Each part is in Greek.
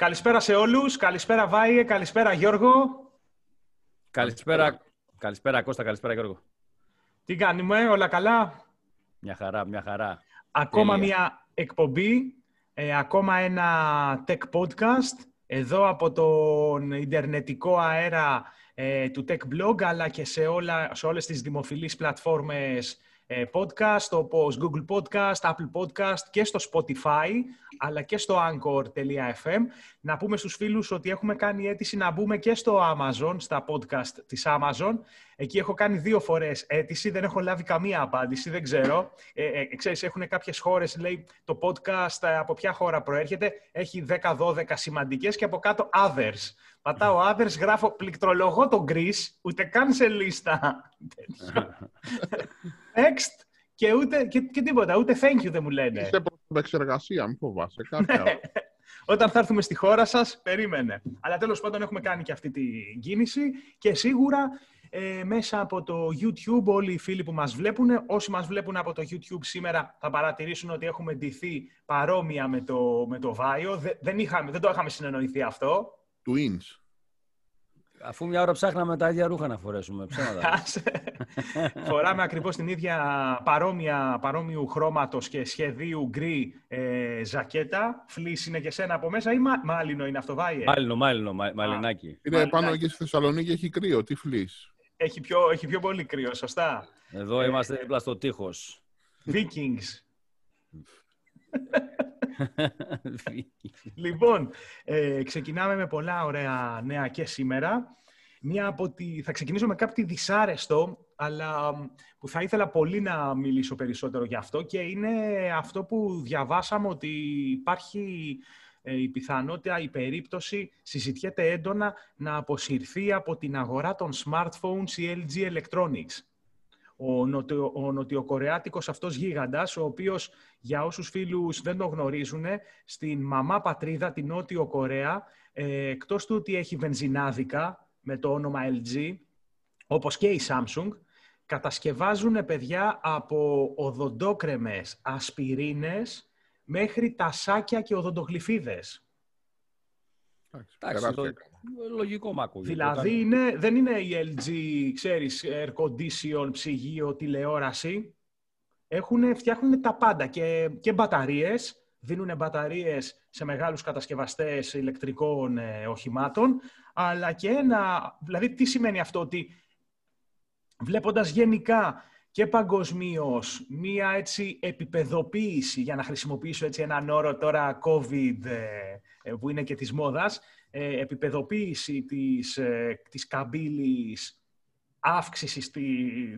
Καλησπέρα σε όλους. Καλησπέρα Βάιε, καλησπέρα Γιώργο. Καλησπέρα, καλησπέρα Κώστα, καλησπέρα Γιώργο. Τι κάνουμε, όλα καλά; Μια χαρά, μια χαρά. Ακόμα μια εκπομπή, ε, ακόμα ένα tech podcast, εδώ από τον Ιντερνετικό αέρα ε, του Tech Blog, αλλά και σε, όλα, σε όλες τις δημοφιλείς πλατφόρμες ε, podcast όπως Google Podcast, Apple Podcast και στο Spotify αλλά και στο Anchor.fm. Να πούμε στους φίλους ότι έχουμε κάνει αίτηση να μπούμε και στο Amazon, στα podcast της Amazon. Εκεί έχω κάνει δύο φορές αίτηση, δεν έχω λάβει καμία απάντηση, δεν ξέρω. Ε, ε, ξέρεις, έχουν κάποιες χώρες, λέει, το podcast ε, από ποια χώρα προέρχεται. Έχει 10-12 σημαντικές και από κάτω others. Πατάω others, γράφω πληκτρολογώ το Greece, ούτε καν σε λίστα. Next και, ούτε, και, και τίποτα, ούτε thank you δεν μου λένε. Είσαι προς την εξεργασία, μην φοβάσαι. Κάποια... Ναι. Όταν θα έρθουμε στη χώρα σας, περίμενε. Αλλά τέλος πάντων έχουμε κάνει και αυτή την κίνηση και σίγουρα ε, μέσα από το YouTube όλοι οι φίλοι που μας βλέπουν, όσοι μας βλέπουν από το YouTube σήμερα θα παρατηρήσουν ότι έχουμε ντυθεί παρόμοια με το, με το Βάιο. Δεν, είχαμε, δεν το είχαμε συνεννοηθεί αυτό. Twins. Αφού μια ώρα ψάχναμε τα ίδια ρούχα να φορέσουμε. Ψέματα. Φοράμε ακριβώς την ίδια παρόμοια, παρόμοιου χρώματος και σχεδίου γκρι ε, ζακέτα. Φλής είναι και σένα από μέσα ή μα, μάλινο είναι αυτό, Βάιε. Μάλινο, μάλινο, μα, μαλινάκι. Είναι πάνω και στη Θεσσαλονίκη έχει κρύο. Τι φλής. Έχει πιο, έχει πιο πολύ κρύο, σωστά. Εδώ είμαστε δίπλα στο τείχος. Vikings. λοιπόν, ε, ξεκινάμε με πολλά ωραία νέα και σήμερα. Μία από τη... Θα ξεκινήσω με κάτι δυσάρεστο, αλλά που θα ήθελα πολύ να μιλήσω περισσότερο γι' αυτό και είναι αυτό που διαβάσαμε ότι υπάρχει ε, η πιθανότητα, η περίπτωση συζητιέται έντονα να αποσυρθεί από την αγορά των smartphones η LG Electronics ο, νοτιο, ο νοτιοκορεάτικος αυτός γίγαντας, ο οποίος για όσους φίλους δεν το γνωρίζουν, στην μαμά πατρίδα, την Νότιο Κορέα, ε, εκτός του ότι έχει βενζινάδικα με το όνομα LG, όπως και η Samsung, κατασκευάζουν παιδιά από οδοντόκρεμες, ασπιρίνες, μέχρι τασάκια και οδοντογλυφίδες. Εντάξει, λογικό μάκο. Δηλαδή είναι, δεν είναι η LG, ξέρεις, air condition, ψυγείο, τηλεόραση. Έχουν, φτιάχνουν τα πάντα και, και μπαταρίες. Δίνουν μπαταρίες σε μεγάλους κατασκευαστές ηλεκτρικών ε, οχημάτων. Αλλά και ένα... Δηλαδή, τι σημαίνει αυτό, ότι βλέποντας γενικά και παγκοσμίως μία έτσι επιπεδοποίηση, για να χρησιμοποιήσω έτσι έναν όρο τώρα COVID ε, ε, που είναι και της μόδας, ε, επιπεδοποίηση της, ε, της καμπύλης αύξησης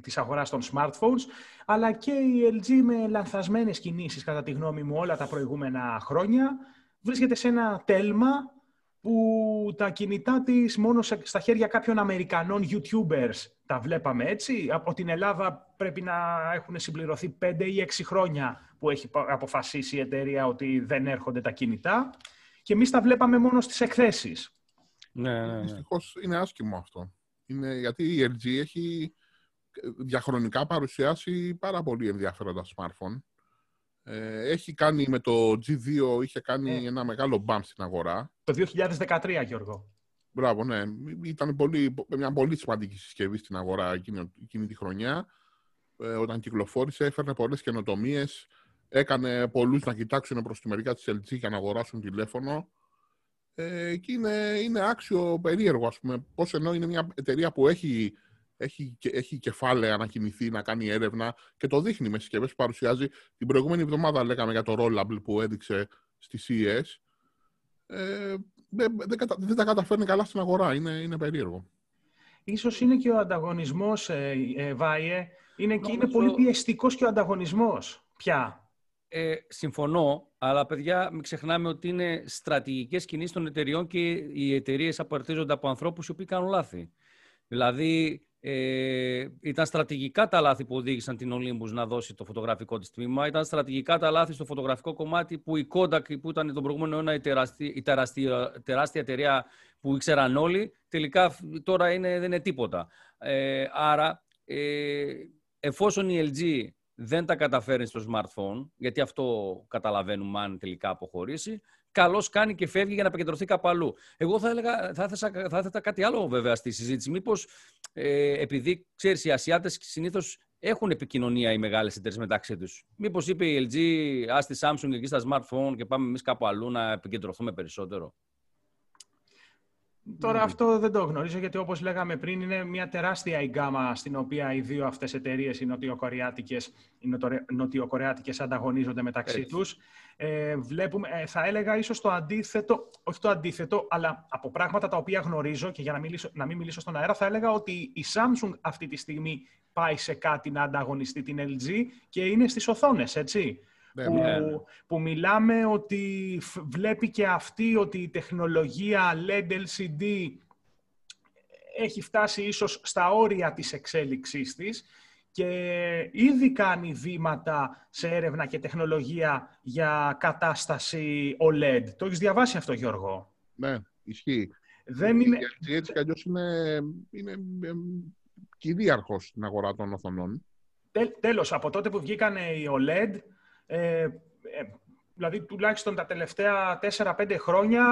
της αγοράς των smartphones, αλλά και η LG με λανθασμένες κινήσεις, κατά τη γνώμη μου, όλα τα προηγούμενα χρόνια, βρίσκεται σε ένα τέλμα που τα κινητά της μόνο στα χέρια κάποιων Αμερικανών YouTubers τα βλέπαμε έτσι. Από την Ελλάδα πρέπει να έχουν συμπληρωθεί 5 ή 6 χρόνια που έχει αποφασίσει η εταιρεία ότι δεν έρχονται τα κινητά και εμείς τα βλέπαμε μόνο στις εκθέσεις. Ναι, ναι, ναι. Δυστυχώς είναι άσχημο αυτό. Είναι γιατί η LG έχει διαχρονικά παρουσιάσει πάρα πολύ ενδιαφέροντα smartphone. Ε, έχει κάνει με το G2, είχε κάνει ε. ένα μεγάλο bump στην αγορά. Το 2013, Γιώργο. Μπράβο, ναι. Ήταν πολύ, μια πολύ σημαντική συσκευή στην αγορά εκείνη, εκείνη τη χρονιά. Ε, όταν κυκλοφόρησε, έφερνε πολλές καινοτομίες έκανε πολλούς να κοιτάξουν προς τη μεριά της LG για να αγοράσουν τηλέφωνο ε, και είναι, είναι άξιο περίεργο, ας πούμε, πώς ενώ είναι μια εταιρεία που έχει, έχει, έχει κεφάλαια να κινηθεί, να κάνει έρευνα και το δείχνει μες συσκευές που παρουσιάζει. Την προηγούμενη εβδομάδα λέγαμε για το Rollable που έδειξε στη CES. Ε, δεν, δεν, τα καταφέρνει καλά στην αγορά. Είναι, είναι περίεργο. Ίσως είναι και ο ανταγωνισμός, ε, ε Βάιε. Είναι, είναι πολύ πιεστικός και ο ανταγωνισμός πια. Ε, συμφωνώ, αλλά παιδιά μην ξεχνάμε ότι είναι στρατηγικές κινήσεις των εταιριών και οι εταιρείες απαρτίζονται από ανθρώπους οι οποίοι κάνουν λάθη. Δηλαδή, ε, ήταν στρατηγικά τα λάθη που οδήγησαν την Olympus να δώσει το φωτογραφικό της τμήμα. Ήταν στρατηγικά τα λάθη στο φωτογραφικό κομμάτι που η Kodak, που ήταν τον προηγούμενο αιώνα η, τεραστία, η τεράστια, τεράστια εταιρεία που ήξεραν όλοι, τελικά τώρα είναι, δεν είναι τίποτα. Ε, άρα, ε, εφόσον η LG δεν τα καταφέρει στο smartphone, γιατί αυτό καταλαβαίνουμε αν τελικά αποχωρήσει, καλώς κάνει και φεύγει για να επικεντρωθεί κάπου αλλού. Εγώ θα, έλεγα, θα, έθεσα, θα έθετα κάτι άλλο βέβαια στη συζήτηση. Μήπως ε, επειδή ξέρεις, οι Ασιάτες συνήθως έχουν επικοινωνία οι μεγάλες εταιρείες μεταξύ τους. Μήπως είπε η LG, ας τη Samsung εκεί στα smartphone και πάμε εμείς κάπου αλλού να επικεντρωθούμε περισσότερο. Τώρα mm. αυτό δεν το γνωρίζω γιατί όπως λέγαμε πριν είναι μια τεράστια η γκάμα στην οποία οι δύο αυτές εταιρείες, οι νοτιοκορεάτικες, οι νοτιοκορεάτικες ανταγωνίζονται μεταξύ Έτσι. τους. Ε, βλέπουμε, ε, θα έλεγα ίσως το αντίθετο, όχι το αντίθετο, αλλά από πράγματα τα οποία γνωρίζω και για να, μιλήσω, να μην μιλήσω στον αέρα θα έλεγα ότι η Samsung αυτή τη στιγμή πάει σε κάτι να ανταγωνιστεί την LG και είναι στις οθόνες, έτσι. Ναι, που, ναι. που μιλάμε ότι βλέπει και αυτή ότι η τεχνολογία LED LCD έχει φτάσει ίσως στα όρια της εξέλιξής της και ήδη κάνει βήματα σε έρευνα και τεχνολογία για κατάσταση OLED. Το έχεις διαβάσει αυτό, Γιώργο; Ναι, ισχύει. Δεν είναι... Έτσι κι αλλιώς είναι, είναι κυρίαρχος στην αγορά των οθονών. Τέλος, από τότε που βγήκαν οι OLED, ε, ε, δηλαδή τουλάχιστον τα τελευταία 4-5 χρόνια,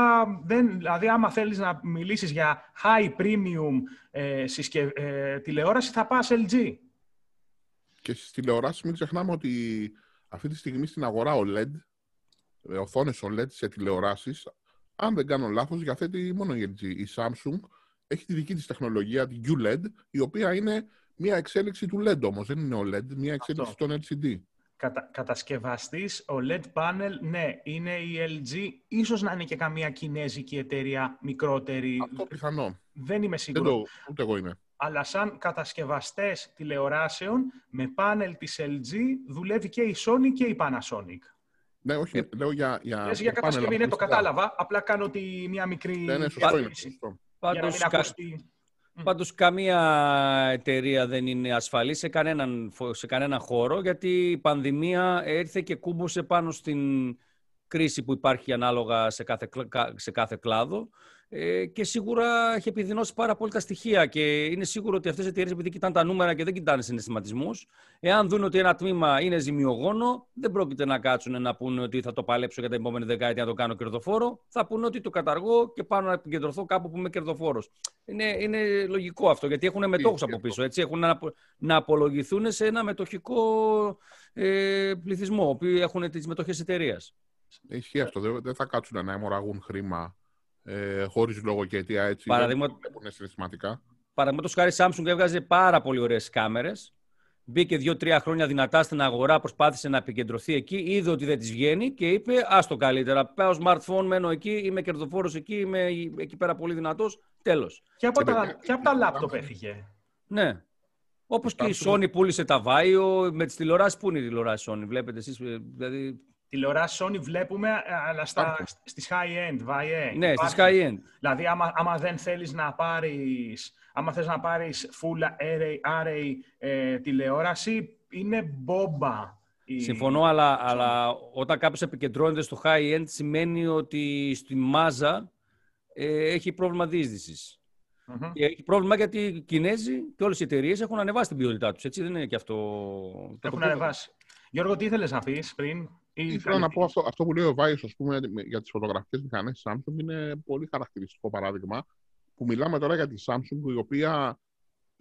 δεν, δηλαδή άμα θέλεις να μιλήσεις για high premium ε, ε, τηλεόραση θα πας LG. Και στις τηλεοράσεις μην ξεχνάμε ότι αυτή τη στιγμή στην αγορά OLED, ε, οθόνες OLED σε τηλεοράσεις, αν δεν κάνω λάθος, διαθέτει μόνο η LG. Η Samsung έχει τη δική της τεχνολογία, την QLED, η οποία είναι μια εξέλιξη του LED όμως, δεν είναι OLED, μια εξέλιξη των LCD κατα, κατασκευαστής, LED panel, ναι, είναι η LG. Ίσως να είναι και καμία κινέζικη εταιρεία μικρότερη. Αυτό πιθανό. Δεν είμαι σίγουρος. Δεν ούτε εγώ είμαι. Αλλά σαν κατασκευαστές τηλεοράσεων, με πάνελ της LG δουλεύει και η Sony και η Panasonic. Ναι, όχι, ε, λέω για... Για, για, για κατασκευή, ναι, το κατάλαβα. Απλά κάνω τη, μια μικρή... Ναι, ναι, σωστό είναι. Σωστό. Πάντως, για να μην Πάντως, καμία εταιρεία δεν είναι ασφαλής σε κανέναν, σε κανέναν χώρο, γιατί η πανδημία έρθε και κούμπωσε πάνω στην κρίση που υπάρχει ανάλογα σε κάθε, σε κάθε κλάδο. Ε, και σίγουρα έχει επιδεινώσει πάρα πολύ τα στοιχεία. Και είναι σίγουρο ότι αυτές οι εταιρείες, επειδή κοιτάνε τα νούμερα και δεν κοιτάνε συναισθηματισμούς, εάν δουν ότι ένα τμήμα είναι ζημιογόνο, δεν πρόκειται να κάτσουν να πούνε ότι θα το παλέψω για την επόμενη δεκαετία να το κάνω κερδοφόρο. Θα πούνε ότι το καταργώ και πάω να επικεντρωθώ κάπου που είμαι κερδοφόρος. Είναι, είναι λογικό αυτό, γιατί έχουν μετόχους από πίσω. Έτσι, έχουν να, να απολογηθούν σε ένα μετοχικό ε, πληθυσμό, οποίοι έχουν τις μετοχές εταιρείας. Ισχύει αυτό. Δεν θα κάτσουν να αιμορραγούν χρήμα ε, χωρίς λόγο και αιτία έτσι. Παραδείγμα... Δεν συναισθηματικά. Παραδείγματος χάρη Samsung έβγαζε πάρα πολύ ωραίες κάμερες. Μπήκε δύο-τρία χρόνια δυνατά στην αγορά, προσπάθησε να επικεντρωθεί εκεί, είδε ότι δεν της βγαίνει και είπε: Α το καλύτερα. Πάω smartphone, μένω εκεί, είμαι κερδοφόρος εκεί, είμαι εκεί πέρα πολύ δυνατός. Τέλος. Και από, τα, και από τα λάπτοπ έφυγε. Ναι. Όπως και η Sony πούλησε τα Vaio, με τις τηλεοράσεις. Πού είναι οι τηλεοράσει Sony, βλέπετε εσείς. Δηλαδή, τηλεοράσει Sony βλέπουμε, ε, αλλά στα, στις high-end, VAE. Ναι, στις high-end. Δηλαδή, άμα, άμα δεν θέλεις να πάρεις, άμα θες να πάρεις full array, array ε, τηλεόραση, είναι μπόμπα. Συμφωνώ, αλλά, αλλά όταν κάποιος επικεντρώνεται στο high-end, σημαίνει ότι στη μάζα ε, έχει πρόβλημα διείσδυσης. Mm-hmm. Και έχει πρόβλημα γιατί οι Κινέζοι και όλες οι εταιρείες έχουν ανεβάσει την ποιότητά τους. Έτσι δεν είναι και αυτό. Έχουν ανεβάσει. Γιώργο, τι ήθελες να πεις πριν; Ήθελα να πω αυτό, αυτό που λέει ο Βάη, πούμε, για τις φωτογραφικέ μηχανές της Samsung είναι πολύ χαρακτηριστικό παράδειγμα. Που μιλάμε τώρα για τη Samsung, η οποία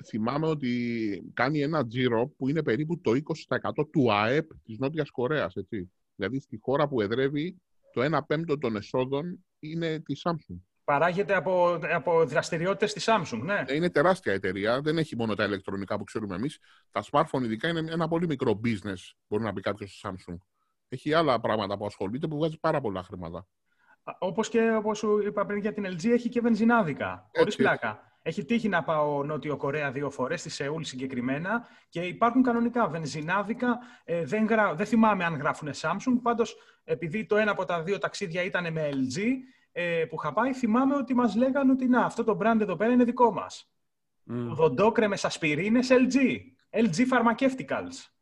θυμάμαι ότι κάνει ένα τζίρο που είναι περίπου το 20% του ΑΕΠ της Νότιας Κορέας. Δηλαδή στη χώρα που εδρεύει, το 1 πέμπτο των εσόδων είναι τη Samsung. Παράγεται από, από δραστηριότητες της Samsung, ναι. Ε, είναι τεράστια εταιρεία. Δεν έχει μόνο τα ηλεκτρονικά που ξέρουμε εμείς. Τα smartphone, ειδικά, είναι ένα πολύ μικρό business, μπορεί να πει κάποιος στη Samsung έχει άλλα πράγματα που ασχολείται που βγάζει πάρα πολλά χρήματα. Όπως και όπως σου είπα πριν για την LG, έχει και βενζινάδικα. Χωρίς πλάκα. Έχει τύχει να πάω Νότιο Κορέα δύο φορές, στη Σεούλ συγκεκριμένα, και υπάρχουν κανονικά βενζινάδικα. Ε, δεν, γρα... δεν θυμάμαι αν γράφουν Samsung. Πάντως, επειδή το ένα από τα δύο ταξίδια ήταν με LG ε, που είχα πάει, θυμάμαι ότι μας λέγανε ότι να, αυτό το brand εδώ πέρα είναι δικό μας. Mm. Οδοντόκρεμε ασπιρίνε LG. LG Pharmaceuticals.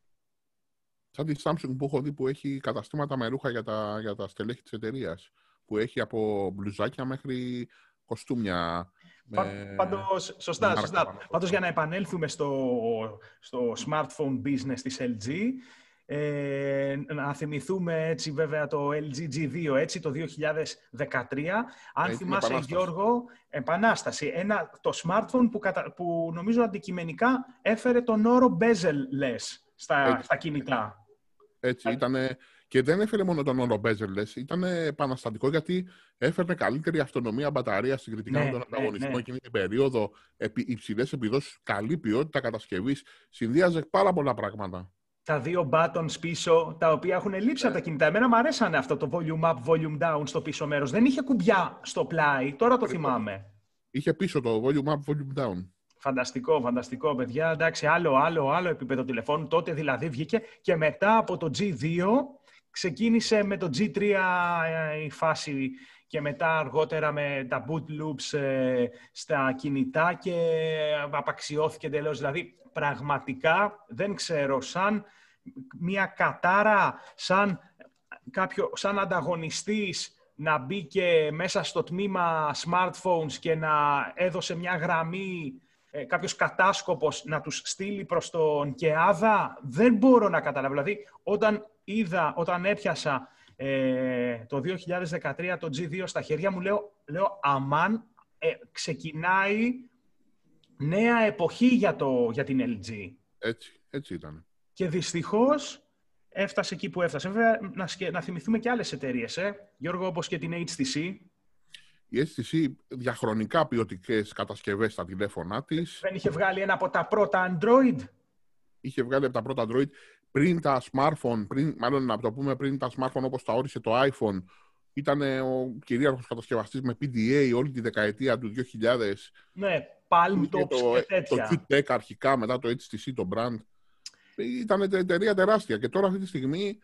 Σαν τη Samsung που έχω δει που έχει καταστήματα με ρούχα για τα, για τα στελέχη της εταιρείας. Που έχει από μπλουζάκια μέχρι κοστούμια. Με... Πάντως, σωστά, σωστά. Πάντως για να επανέλθουμε στο, στο smartphone business της LG, Ε, να θυμηθούμε έτσι βέβαια το LG G2 έτσι, το 2013. Αν θυμάσαι επανάσταση. Γιώργο, επανάσταση. Ένα, το smartphone που, κατα- που νομίζω αντικειμενικά έφερε τον όρο bezel-less στα, Έτσι. στα κινητά. Έτσι, ήτανε, και δεν έφερε μόνο τον όρο bezel-less, ήταν επαναστατικό γιατί έφερνε καλύτερη αυτονομία μπαταρία συγκριτικά Ναι, με τον ναι, ανταγωνισμό ναι. εκείνη την περίοδο, υψηλές επιδόσεις, καλή ποιότητα κατασκευής. Συνδύαζε πάρα πολλά πράγματα. Τα δύο buttons πίσω, τα οποία έχουν λείψει από τα κινητά. Εμένα μου αρέσανε αυτό το volume up, volume down στο πίσω μέρος. Δεν είχε κουμπιά στο πλάι, τώρα το Ακριβώς. θυμάμαι. Είχε πίσω το volume up, volume down. Φανταστικό, φανταστικό, παιδιά. Εντάξει, άλλο, άλλο, άλλο επίπεδο τηλεφώνου. Τότε δηλαδή βγήκε και μετά από το G2 ξεκίνησε με το G3 ε, η φάση και μετά αργότερα με τα boot loops ε, στα κινητά και απαξιώθηκε εντελώς. Δηλαδή, πραγματικά δεν ξέρω, σαν μια κατάρα, σαν, κάποιο, σαν ανταγωνιστής να μπήκε μέσα στο τμήμα smartphones και να έδωσε μια γραμμή ε, κάποιος κατάσκοπος να τους στείλει προς τον ΚΕΑΔΑ, δεν μπορώ να καταλάβω. Δηλαδή, όταν είδα, όταν έπιασα ε, το 2013 το G2 στα χέρια μου, λέω, λέω αμάν, ε, ξεκινάει νέα εποχή για, το, για την LG. Έτσι, έτσι ήταν. Και δυστυχώς έφτασε εκεί που έφτασε. Βέβαια, να, σκε- να θυμηθούμε και άλλες εταιρείες, ε. Γιώργο, όπως και την HTC. Η HTC διαχρονικά ποιοτικές κατασκευές στα τηλέφωνά της. Δεν είχε βγάλει ένα από τα πρώτα Android; Είχε βγάλει από τα πρώτα Android πριν τα smartphone, πριν, μάλλον να το πούμε πριν τα smartphone όπως τα όρισε το iPhone. Ήταν ο κυρίαρχος κατασκευαστής με PDA όλη τη δεκαετία του 2000. Ναι, Palm Είχε Tops το, και το τέτοια. QTech αρχικά, μετά το HTC, το brand. Ήταν εταιρεία τεράστια και τώρα αυτή τη στιγμή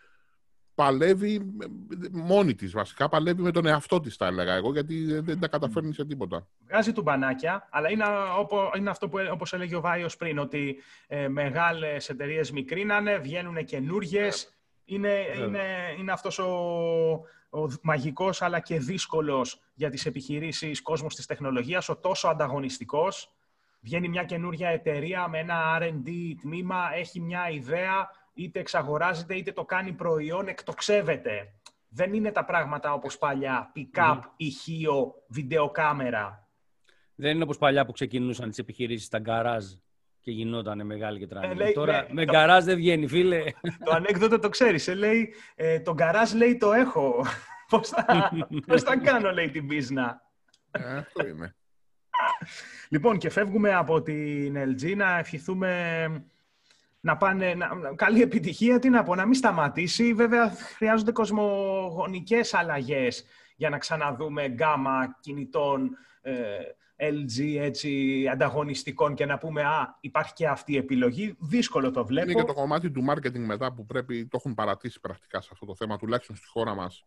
παλεύει με- μόνη της βασικά, παλεύει με τον εαυτό της θα έλεγα εγώ, γιατί δεν- δεν τα καταφέρνει σε τίποτα. Βγάζει του μπανάκια, αλλά είναι, όπω, είναι αυτό που όπως έλεγε ο Βάιος πριν, ότι ε, μεγάλες εταιρείες μικρίνανε, βγαίνουν καινούριε. Είναι, είναι, είναι αυτός ο, ο μαγικός αλλά και δύσκολος για τις επιχειρήσεις κόσμος της τεχνολογίας, ο τόσο ανταγωνιστικός. Βγαίνει μια καινούρια εταιρεία με ένα R&D τμήμα, έχει μια ιδέα, είτε εξαγοράζεται είτε το κάνει προϊόν, εκτοξεύεται. Δεν είναι τα πράγματα όπως παλιά, pick-up, ηχείο, βιντεοκάμερα. Δεν είναι όπως παλιά που ξεκινούσαν τις επιχειρήσεις στα γκαράζ και γινόταν μεγάλη και τρανή. Ε, λέει, Τώρα ναι, με το- γκαράζ δεν βγαίνει, φίλε. το ανέκδοτο το ξέρεις, ε, λέει, ε, το γκαράζ λέει το έχω. Πώς θα, πώς θα κάνω, λέει την πίσνα. Ε, αυτό είναι. Λοιπόν, και φεύγουμε από την LG να ευχηθούμε να πάνε, να, να- καλή επιτυχία, τι να πω, να μην σταματήσει. Βέβαια, χρειάζονται κοσμογονικές αλλαγές για να ξαναδούμε γκάμα κινητών ε, LG έτσι, ανταγωνιστικών και να πούμε «Α, υπάρχει και αυτή η επιλογή». Δύσκολο το βλέπω. Είναι και το κομμάτι του marketing μετά που πρέπει, το έχουν παρατήσει πρακτικά σε αυτό το θέμα, τουλάχιστον στη χώρα μας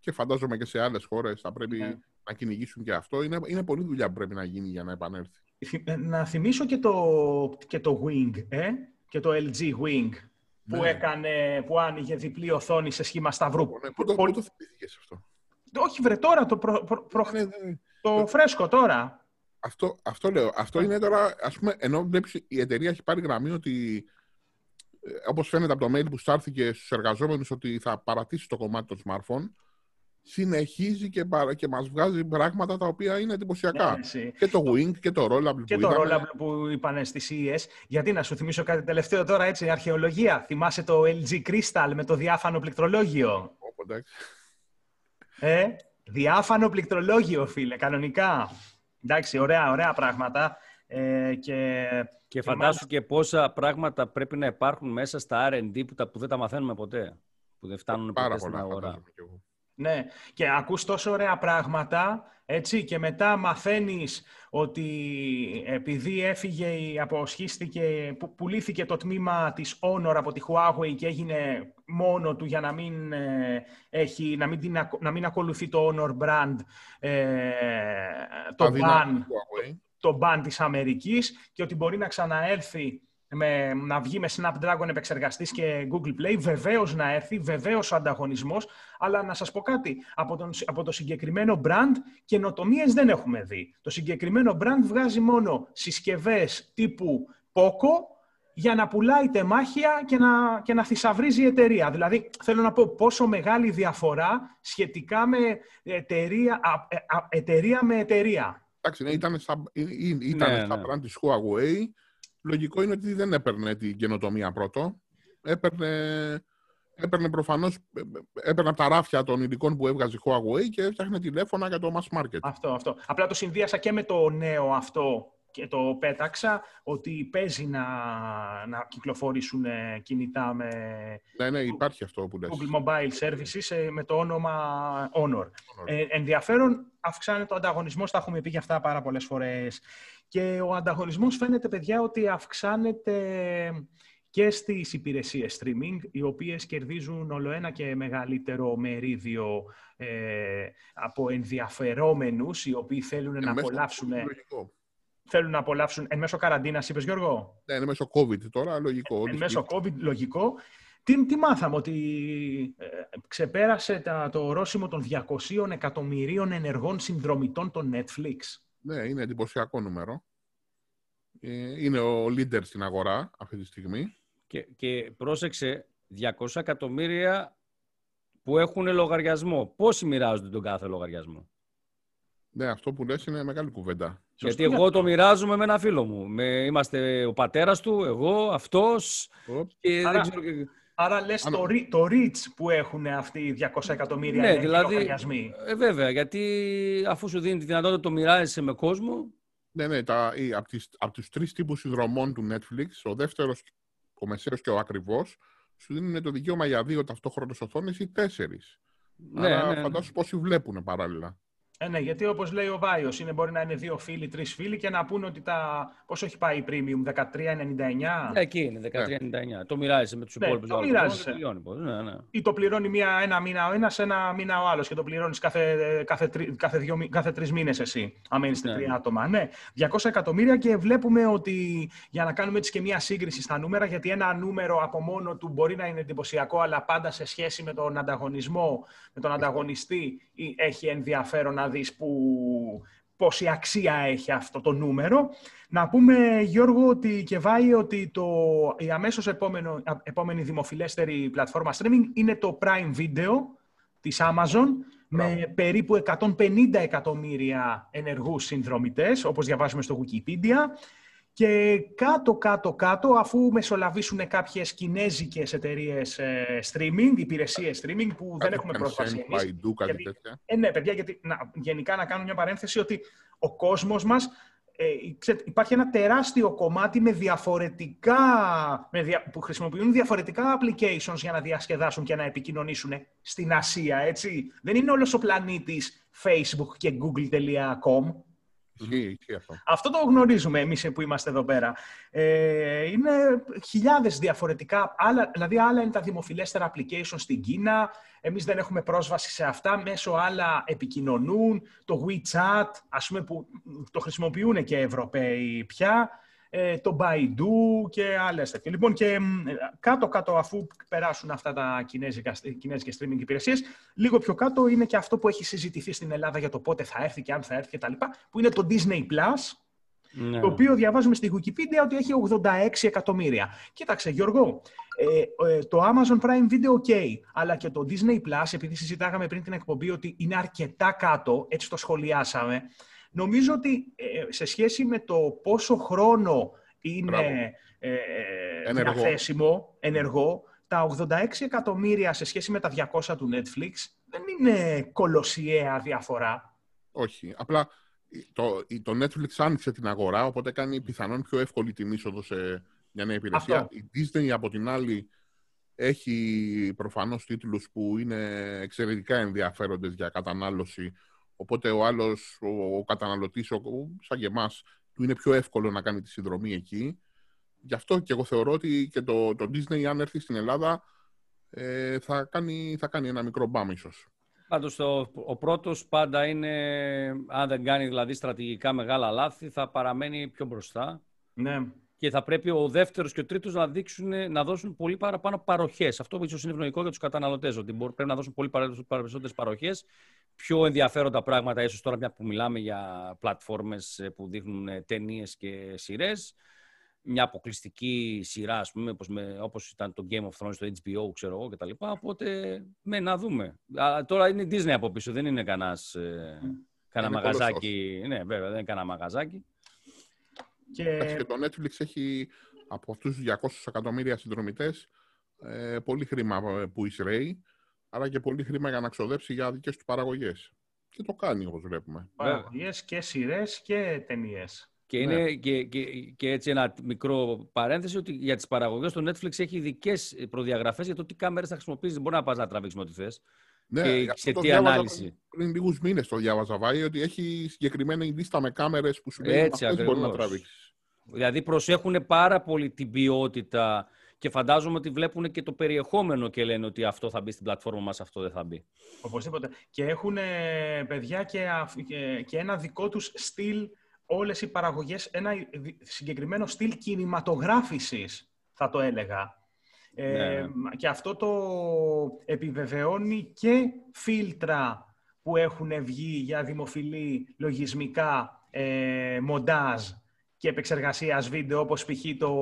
και φαντάζομαι και σε άλλες χώρες θα πρέπει Ναι. να κυνηγήσουν και αυτό. Είναι, είναι πολλή δουλειά που πρέπει να γίνει για να επανέλθει. Θυ- Να θυμίσω και το, και το Wing, ε; Και το LG Wing, που, Ναι. έκανε, που άνοιγε διπλή οθόνη σε σχήμα σταυρού. Ναι, πού το, Πολύ- πού το θυμήθηκες αυτό; Όχι βρε, τώρα το, προ, προ- προ- Ναι, ναι. το φρέσκο τώρα. Αυτό, αυτό λέω. Αυτό είναι τώρα, ας πούμε, ενώ βλέπεις η εταιρεία έχει πάρει γραμμή ότι, ε, όπως φαίνεται από το mail που στάλθηκε στους εργαζόμενους, ότι θα παρατήσει το κομμάτι των smartphone, συνεχίζει και, παρα- και μας βγάζει πράγματα τα οποία είναι εντυπωσιακά. Ναι, εσύ. Και το Wing και το Rollable Και που το είδαμε. Rollable που είπανε στις CES. Γιατί να σου θυμίσω κάτι τελευταίο τώρα, έτσι, αρχαιολογία. Θυμάσαι το LG Crystal με το διάφανο πληκτρολόγιο; Όπο, εντάξει. Ε, διάφανο πληκτρολόγιο, φίλε, κανονικά. Εντάξει, ωραία, ωραία πράγματα. Ε, και Και Και φαντάσου και πόσα πράγματα πρέπει να υπάρχουν μέσα στα R&D που, τα, που δεν τα μαθαίνουμε ποτέ. Που δεν φτάνουν Πάρα ποτέ στην πολλά αγορά. φαντάζομαι κι εγώ. Ναι, και ακούς τόσο ωραία πράγματα, έτσι, και μετά μαθαίνεις ότι επειδή έφυγε, η- αποσχίστηκε, που, πουλήθηκε το τμήμα της Honor από τη Huawei και έγινε μόνο του για να μην, ε, έχει, να μην, την ακο- να μην ακολουθεί το Honor brand, ε, το Αδύναμη ban, του Huawei. το ban της Αμερικής και ότι μπορεί να ξαναέλθει με, να βγει με Snapdragon επεξεργαστής και Google Play, βεβαίως να έρθει, βεβαίως ο ανταγωνισμός, αλλά να σας πω κάτι, από, τον, από το συγκεκριμένο brand καινοτομίες δεν έχουμε δει. Το συγκεκριμένο brand βγάζει μόνο συσκευές τύπου Poco για να πουλάει τεμάχια και να, και να θησαυρίζει η εταιρεία. Δηλαδή, θέλω να πω πόσο μεγάλη διαφορά σχετικά με εταιρεία, εταιρεία με εταιρεία. Εντάξει, ναι, ήταν στα, ήταν ναι, στα ναι. της Huawei. Λογικό είναι ότι δεν έπαιρνε την καινοτομία πρώτο. Έπαιρνε, έπαιρνε προφανώς έπαιρνε από τα ράφια των υλικών που έβγαζε η Huawei και έφτιαχνε τηλέφωνα για το mass market. Αυτό, αυτό. Απλά το συνδύασα και με το νέο αυτό και το πέταξα ότι παίζει να, να κυκλοφορήσουν ε, κινητά με ναι, ναι, υπάρχει αυτό που λες. Google Mobile Services ε, με το όνομα Honor. Ε, ενδιαφέρον, αυξάνεται ο ανταγωνισμός, τα έχουμε πει για αυτά πάρα πολλές φορές. Και ο ανταγωνισμός φαίνεται, παιδιά, ότι αυξάνεται και στις υπηρεσίες streaming, οι οποίες κερδίζουν όλο ένα και μεγαλύτερο μερίδιο ε, από ενδιαφερόμενους, οι οποίοι θέλουν να απολαύσουν θέλουν να απολαύσουν εν μέσω καραντίνας, είπες Γιώργο; Ναι, εν μέσω COVID τώρα, λογικό. Εν μέσω COVID, λογικό. Τι, τι μάθαμε, ότι ε, ξεπέρασε τα, το ορόσημο των 200 εκατομμυρίων ενεργών συνδρομητών των Netflix; Ναι, είναι εντυπωσιακό νούμερο. Ε, είναι ο leader στην αγορά αυτή τη στιγμή. Και, και πρόσεξε, 200 εκατομμύρια που έχουν λογαριασμό. Πόσοι μοιράζονται τον κάθε λογαριασμό; Ναι, αυτό που λες είναι μεγάλη κουβέντα. Γιατί εγώ το μοιράζομαι με ένα φίλο μου. Με, είμαστε ο πατέρας του, εγώ, αυτός. Και άρα, δεν ξέρω... άρα λες το, το reach που έχουν αυτοί οι 200 εκατομμύρια ναι, δηλαδή, λογαριασμοί. Ε, βέβαια, γιατί αφού σου δίνει τη δυνατότητα το μοιράζεσαι με κόσμο. Ναι, ναι, τα, από, τις, από τους τρεις τύπους συνδρομών του Netflix, ο δεύτερος, ο μεσαίος και ο ακριβώς, σου δίνουν το δικαίωμα για δύο ταυτόχρονες οθόνες ή τέσσερις. Ναι, Άρα ναι, ναι. φαντάσου πόσοι βλέπουν παράλληλα. Ε, ναι, γιατί όπως λέει ο Βάιος, μπορεί να είναι δύο φίλοι, τρεις φίλοι και να πούνε ότι τα. Πόσο έχει πάει η premium, 13,99. Ναι, εκεί είναι, 13,99. Το μοιράζεσαι με τους ναι, υπόλοιπους. Το μοιράζεσαι. Ναι, ναι. Ή το πληρώνει μία, ένα μήνα ο ένας, ένα μήνα ο άλλος και το πληρώνεις κάθε, κάθε, κάθε, κάθε τρεις μήνες εσύ. Αν μένεις ναι. τρία άτομα. Ναι, 200 εκατομμύρια και βλέπουμε ότι για να κάνουμε έτσι και μία σύγκριση στα νούμερα, γιατί ένα νούμερο από μόνο του μπορεί να είναι εντυπωσιακό, αλλά πάντα σε σχέση με τον ανταγωνισμό, με τον ανταγωνιστή, έχει ενδιαφέρον να δεις που, πόση αξία έχει αυτό το νούμερο. Να πούμε, Γιώργο, ότι και βάει ότι το, η αμέσως επόμενο, επόμενη δημοφιλέστερη πλατφόρμα streaming είναι το Prime Video της Amazon, με περίπου 150 εκατομμύρια ενεργούς συνδρομητές, όπως διαβάζουμε στο Wikipedia. Και κάτω, κάτω, κάτω, αφού μεσολαβήσουν κάποιες κινέζικες εταιρείες ε, streaming, υπηρεσίες streaming που δεν έχουμε πρόσβαση εμείς. Baidu, κάτι τέτοια. Ε, ναι, παιδιά, γιατί να, γενικά να κάνω μια παρένθεση ότι ο κόσμος μας ε, υπάρχει ένα τεράστιο κομμάτι με διαφορετικά, με δια, που χρησιμοποιούν διαφορετικά applications για να διασκεδάσουν και να επικοινωνήσουν στην Ασία, έτσι. Δεν είναι όλος ο πλανήτης Facebook και Google.com αυτό. το γνωρίζουμε εμείς που είμαστε εδώ πέρα. Ε, είναι χιλιάδες διαφορετικά, άλλα, δηλαδή άλλα είναι τα δημοφιλέστερα applications στην Κίνα, εμείς δεν έχουμε πρόσβαση σε αυτά, μέσω άλλα επικοινωνούν, το WeChat, ας πούμε που το χρησιμοποιούν και Ευρωπαίοι πια, ε, το Baidu και άλλες τέτοιες. Λοιπόν, και κάτω-κάτω αφού περάσουν αυτά τα κινέζικα, κινέζικες streaming υπηρεσίες, λίγο πιο κάτω είναι και αυτό που έχει συζητηθεί στην Ελλάδα για το πότε θα έρθει και αν θα έρθει κτλ. που είναι το Disney Plus, ναι. το οποίο διαβάζουμε στη Wikipedia ότι έχει 86 εκατομμύρια. Κοίταξε, Γιώργο, ε, ε, το Amazon Prime Video ok, αλλά και το Disney Plus, επειδή συζητάγαμε πριν την εκπομπή ότι είναι αρκετά κάτω, έτσι το σχολιάσαμε, Νομίζω ότι ε, σε σχέση με το πόσο χρόνο είναι ε, ενεργό. διαθέσιμο, ενεργό, τα 86 εκατομμύρια σε σχέση με τα 200 του Netflix δεν είναι κολοσιαία διαφορά. Όχι. Απλά το, το Netflix άνοιξε την αγορά, οπότε κάνει πιθανόν πιο εύκολη την είσοδο σε μια νέα υπηρεσία. Η Disney, από την άλλη, έχει προφανώς τίτλους που είναι εξαιρετικά ενδιαφέροντες για κατανάλωση Οπότε ο άλλος, ο, ο καταναλωτής, σαν και εμάς, του είναι πιο εύκολο να κάνει τη συνδρομή εκεί. Γι' αυτό και εγώ θεωρώ ότι και το, το Disney, αν έρθει στην Ελλάδα, ε, θα, κάνει, θα κάνει ένα μικρό μπάμ ίσως. Πάντως ο πρώτος πάντα είναι, αν δεν κάνει δηλαδή στρατηγικά μεγάλα λάθη, θα παραμένει πιο μπροστά. Ναι. Και θα πρέπει ο δεύτερος και ο τρίτος να, δείξουν, να δώσουν πολύ παραπάνω παροχές. Αυτό ίσως είναι ευνοϊκό για τους καταναλωτές, ότι πρέπει να δώσουν πολύ περισσότερες παροχές πιο ενδιαφέροντα πράγματα, ίσως τώρα μια που μιλάμε για πλατφόρμες ε, που δείχνουν ε, ταινίες και σειρές. μια αποκλειστική σειρά, ας πούμε, όπως, με, όπως ήταν το Game of Thrones στο HBO, ξέρω εγώ, κτλ. Οπότε, με να δούμε. Α, τώρα είναι Disney από πίσω, δεν είναι κανένας, ε, κανένα μαγαζάκι. Ναι, βέβαια, δεν είναι κανένα μαγαζάκι. Και... και το Netflix έχει από αυτούς τους 200 εκατομμύρια συνδρομητές ε, πολύ χρήμα που εισραίει, αλλά και πολύ χρήμα για να ξοδέψει για δικές του παραγωγές. Και το κάνει, όπως βλέπουμε. Παραγωγές και σειρές και ταινίες. Και, είναι, ναι. και, και, και, έτσι ένα μικρό παρένθεση ότι για τις παραγωγές το Netflix έχει ειδικές προδιαγραφές για το τι κάμερες θα χρησιμοποιήσεις. Δεν μπορεί να πας να τραβήξεις ό,τι θες. Ναι, και σε τι ανάλυση; Πριν λίγους μήνες το διάβαζα, Βάη, ότι έχει συγκεκριμένη λίστα με κάμερες που σου λέει ότι μπορεί να τραβήξεις. Δηλαδή προσέχουν πάρα πολύ την ποιότητα και φαντάζομαι ότι βλέπουν και το περιεχόμενο και λένε ότι αυτό θα μπει στην πλατφόρμα μας, αυτό δεν θα μπει. Οπωσδήποτε. Και έχουν παιδιά και, και ένα δικό τους στυλ όλες οι παραγωγές, ένα συγκεκριμένο στυλ κινηματογράφησης, θα το έλεγα. Ε, ναι. και αυτό το επιβεβαιώνει και φίλτρα που έχουν βγει για δημοφιλή λογισμικά ε, μοντάζ και επεξεργασίας βίντεο, όπως π.χ. το,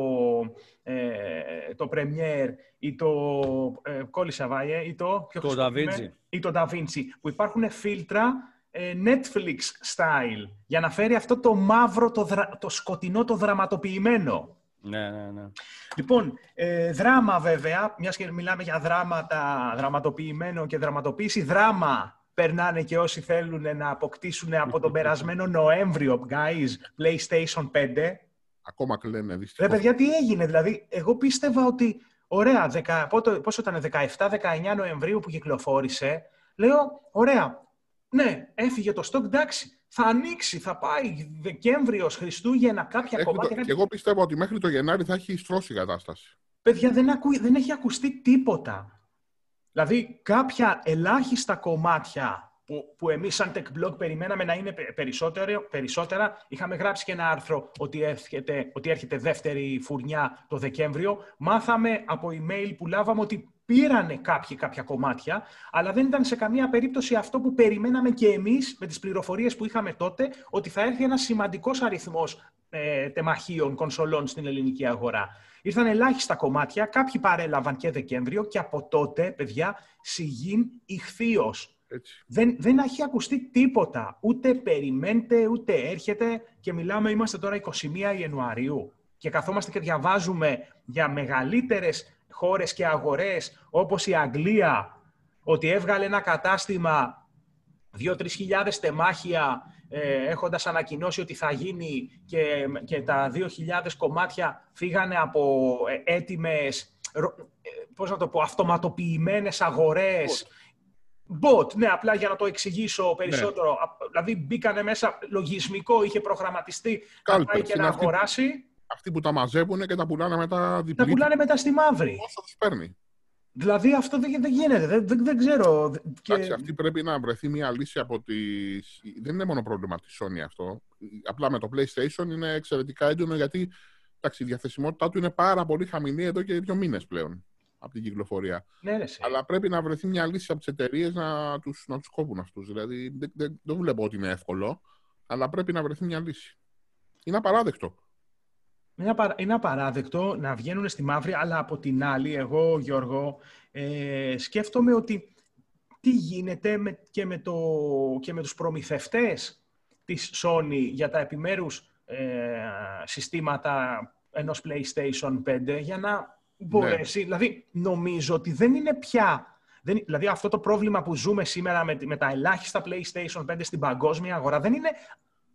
ε, το Premiere ή το ε, ή το... Το DaVinci. Ή το DaVinci, που υπάρχουν φίλτρα ε, Netflix style, για να φέρει αυτό το μαύρο, το, το σκοτεινό, το δραματοποιημένο. Ναι, ναι, ναι. Λοιπόν, ε, δράμα βέβαια, μιας και μιλάμε για δράματα, δραματοποιημένο και δραματοποίηση, δράμα περνάνε και όσοι θέλουν να αποκτήσουν από τον περασμένο Νοέμβριο, guys, PlayStation 5. Ακόμα κλαίνε, δυστυχώς. Ρε παιδιά, τι έγινε, δηλαδή, εγώ πίστευα ότι, ωραία, δεκα, πόσο ήταν, 17-19 Νοεμβρίου που κυκλοφόρησε, λέω, ωραία, ναι, έφυγε το stock, εντάξει, θα ανοίξει, θα πάει Δεκέμβριος, Χριστούγεννα, κάποια Έχω κομμάτια. Και εγώ πιστεύω ότι μέχρι το Γενάρη θα έχει στρώσει η κατάσταση. Παιδιά, δεν, ακού, δεν έχει ακουστεί τίποτα. Δηλαδή, κάποια ελάχιστα κομμάτια που, που εμείς σαν tech blog περιμέναμε να είναι περισσότερα, είχαμε γράψει και ένα άρθρο ότι έρχεται, ότι έρχεται δεύτερη φουρνιά το Δεκέμβριο. Μάθαμε από email που λάβαμε ότι πήρανε κάποιοι κάποια κομμάτια, αλλά δεν ήταν σε καμία περίπτωση αυτό που περιμέναμε και εμείς με τις πληροφορίες που είχαμε τότε, ότι θα έρθει ένας σημαντικός αριθμός ε, τεμαχίων, κονσολών στην ελληνική αγορά. Ήρθαν ελάχιστα κομμάτια, κάποιοι παρέλαβαν και Δεκέμβριο και από τότε, παιδιά, σιγήν ηχθείως. Δεν, δεν έχει ακουστεί τίποτα. Ούτε περιμένετε, ούτε έρχεται και μιλάμε, είμαστε τώρα 21 Ιανουαρίου και καθόμαστε και διαβάζουμε για μεγαλύτερες χώρες και αγορές όπως η Αγγλία ότι έβγαλε ένα κατάστημα 2-3 χιλιάδες τεμάχια ε, έχοντας ανακοινώσει ότι θα γίνει και, και τα 2.000 κομμάτια φύγανε από ε, έτοιμες, ε, πώς να το πω, αυτοματοποιημένες αγορές. Bot, ναι, απλά για να το εξηγήσω περισσότερο. Ναι. Δηλαδή μπήκανε μέσα, λογισμικό είχε προγραμματιστεί να πάει και να αγοράσει αυτοί που τα μαζεύουν και τα πουλάνε μετά διπλή. Τα πουλάνε μετά στη μαύρη. Όσο τους παίρνει. Δηλαδή αυτό δεν, δεν γίνεται. Δεν, δεν, δεν ξέρω. Εντάξει, αυτή πρέπει να βρεθεί μια λύση από τη. Δεν είναι μόνο πρόβλημα της Sony αυτό. Απλά με το PlayStation είναι εξαιρετικά έντονο γιατί εντάξει, η διαθεσιμότητά του είναι πάρα πολύ χαμηλή εδώ και δύο μήνες πλέον από την κυκλοφορία. Ναι, Αλλά πρέπει να βρεθεί μια λύση από τις εταιρείες να του να τους κόβουν αυτούς. Δηλαδή δεν, δεν, δεν βλέπω ότι είναι εύκολο, αλλά πρέπει να βρεθεί μια λύση. Είναι απαράδεκτο. Είναι απαράδεκτο να βγαίνουν στη μαύρη, αλλά από την άλλη, εγώ, Γιώργο, ε, σκέφτομαι ότι τι γίνεται με, και, με το, και με τους προμηθευτές της Sony για τα επιμέρους ε, συστήματα ενός PlayStation 5 για να μπορέσει. Ναι. Δηλαδή, νομίζω ότι δεν είναι πια... Δεν, δηλαδή, αυτό το πρόβλημα που ζούμε σήμερα με, με τα ελάχιστα PlayStation 5 στην παγκόσμια αγορά δεν είναι